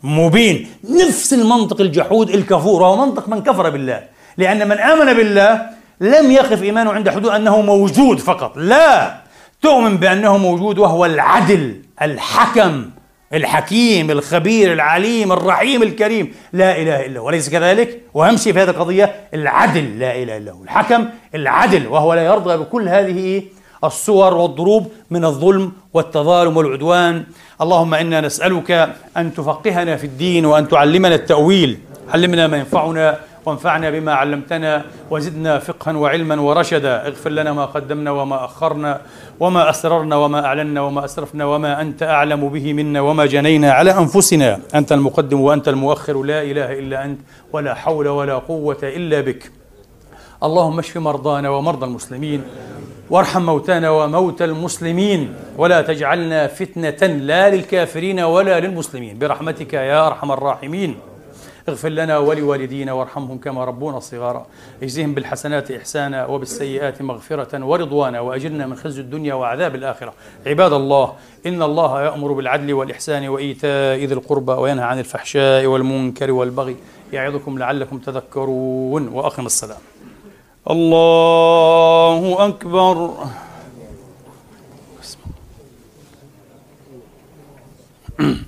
مبين. نفس المنطق الجحود الكفور وهو منطق من كفر بالله. لأن من آمن بالله لم يقف إيمانه عند حدود أنه موجود فقط. لا! تؤمن بأنه موجود وهو العدل الحكم. الحكيم الخبير العليم الرحيم الكريم. لا إله إلا هو. وليس كذلك؟ واهم شيء في هذه القضية. العدل لا إله إلا هو. الحكم العدل وهو لا يرضى بكل هذه الصور والضروب من الظلم والتظالم والعدوان. اللهم إنا نسألك أن تفقهنا في الدين وأن تعلمنا التأويل. علمنا ما ينفعنا وانفعنا بما علمتنا وزدنا فقها وعلما ورشدا. اغفر لنا ما قدمنا وما أخرنا وما أسررنا وما أعلنا وما أسرفنا وما أنت أعلم به منا وما جنينا على أنفسنا. أنت المقدم وأنت المؤخر. لا إله إلا أنت ولا حول ولا قوة إلا بك. اللهم اشف مرضانا ومرضى المسلمين وارحم موتانا وموتى المسلمين ولا تجعلنا فتنة لا للكافرين ولا للمسلمين. برحمتك يا أرحم الراحمين. اغفر لنا ولوالدينا وارحمهم كما ربونا صغارا. اجزهم بالحسنات إحسانا وبالسيئات مغفرة ورضوانا وأجرنا من خزي الدنيا وعذاب الآخرة. عباد الله إن الله يأمر بالعدل والإحسان وإيتاء ذي القربى وينهى عن الفحشاء والمنكر والبغي يعظكم لعلكم تذكرون. وأقم السلام الله أكبر.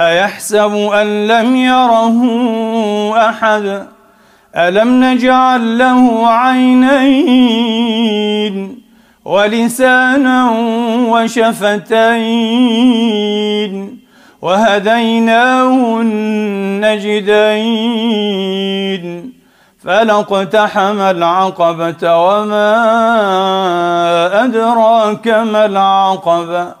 أيحسب أن لم يره أحد؟ ألم نجعل له عينين ولسانا وشفتين وهديناه النجدين فلاقتحم العقبة وما أدراك ما العقبة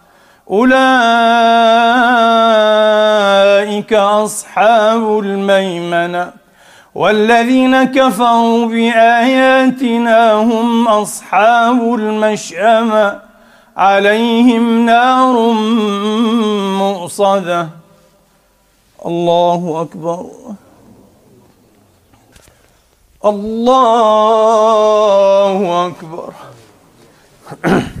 أولئك أصحاب الميمنة والذين كفروا بآياتنا هم أصحاب المشأمة عليهم نار مؤصدة. الله أكبر. الله أكبر.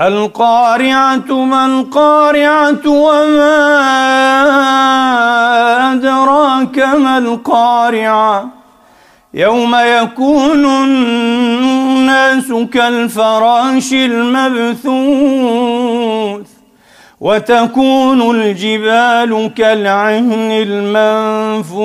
القارعة ما القارعة وما أدراك ما القارعة؟ يوم يكون الناس كالفراش المبثوث وتكون الجبال كالعهن المنفوش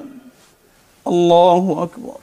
الله أكبر.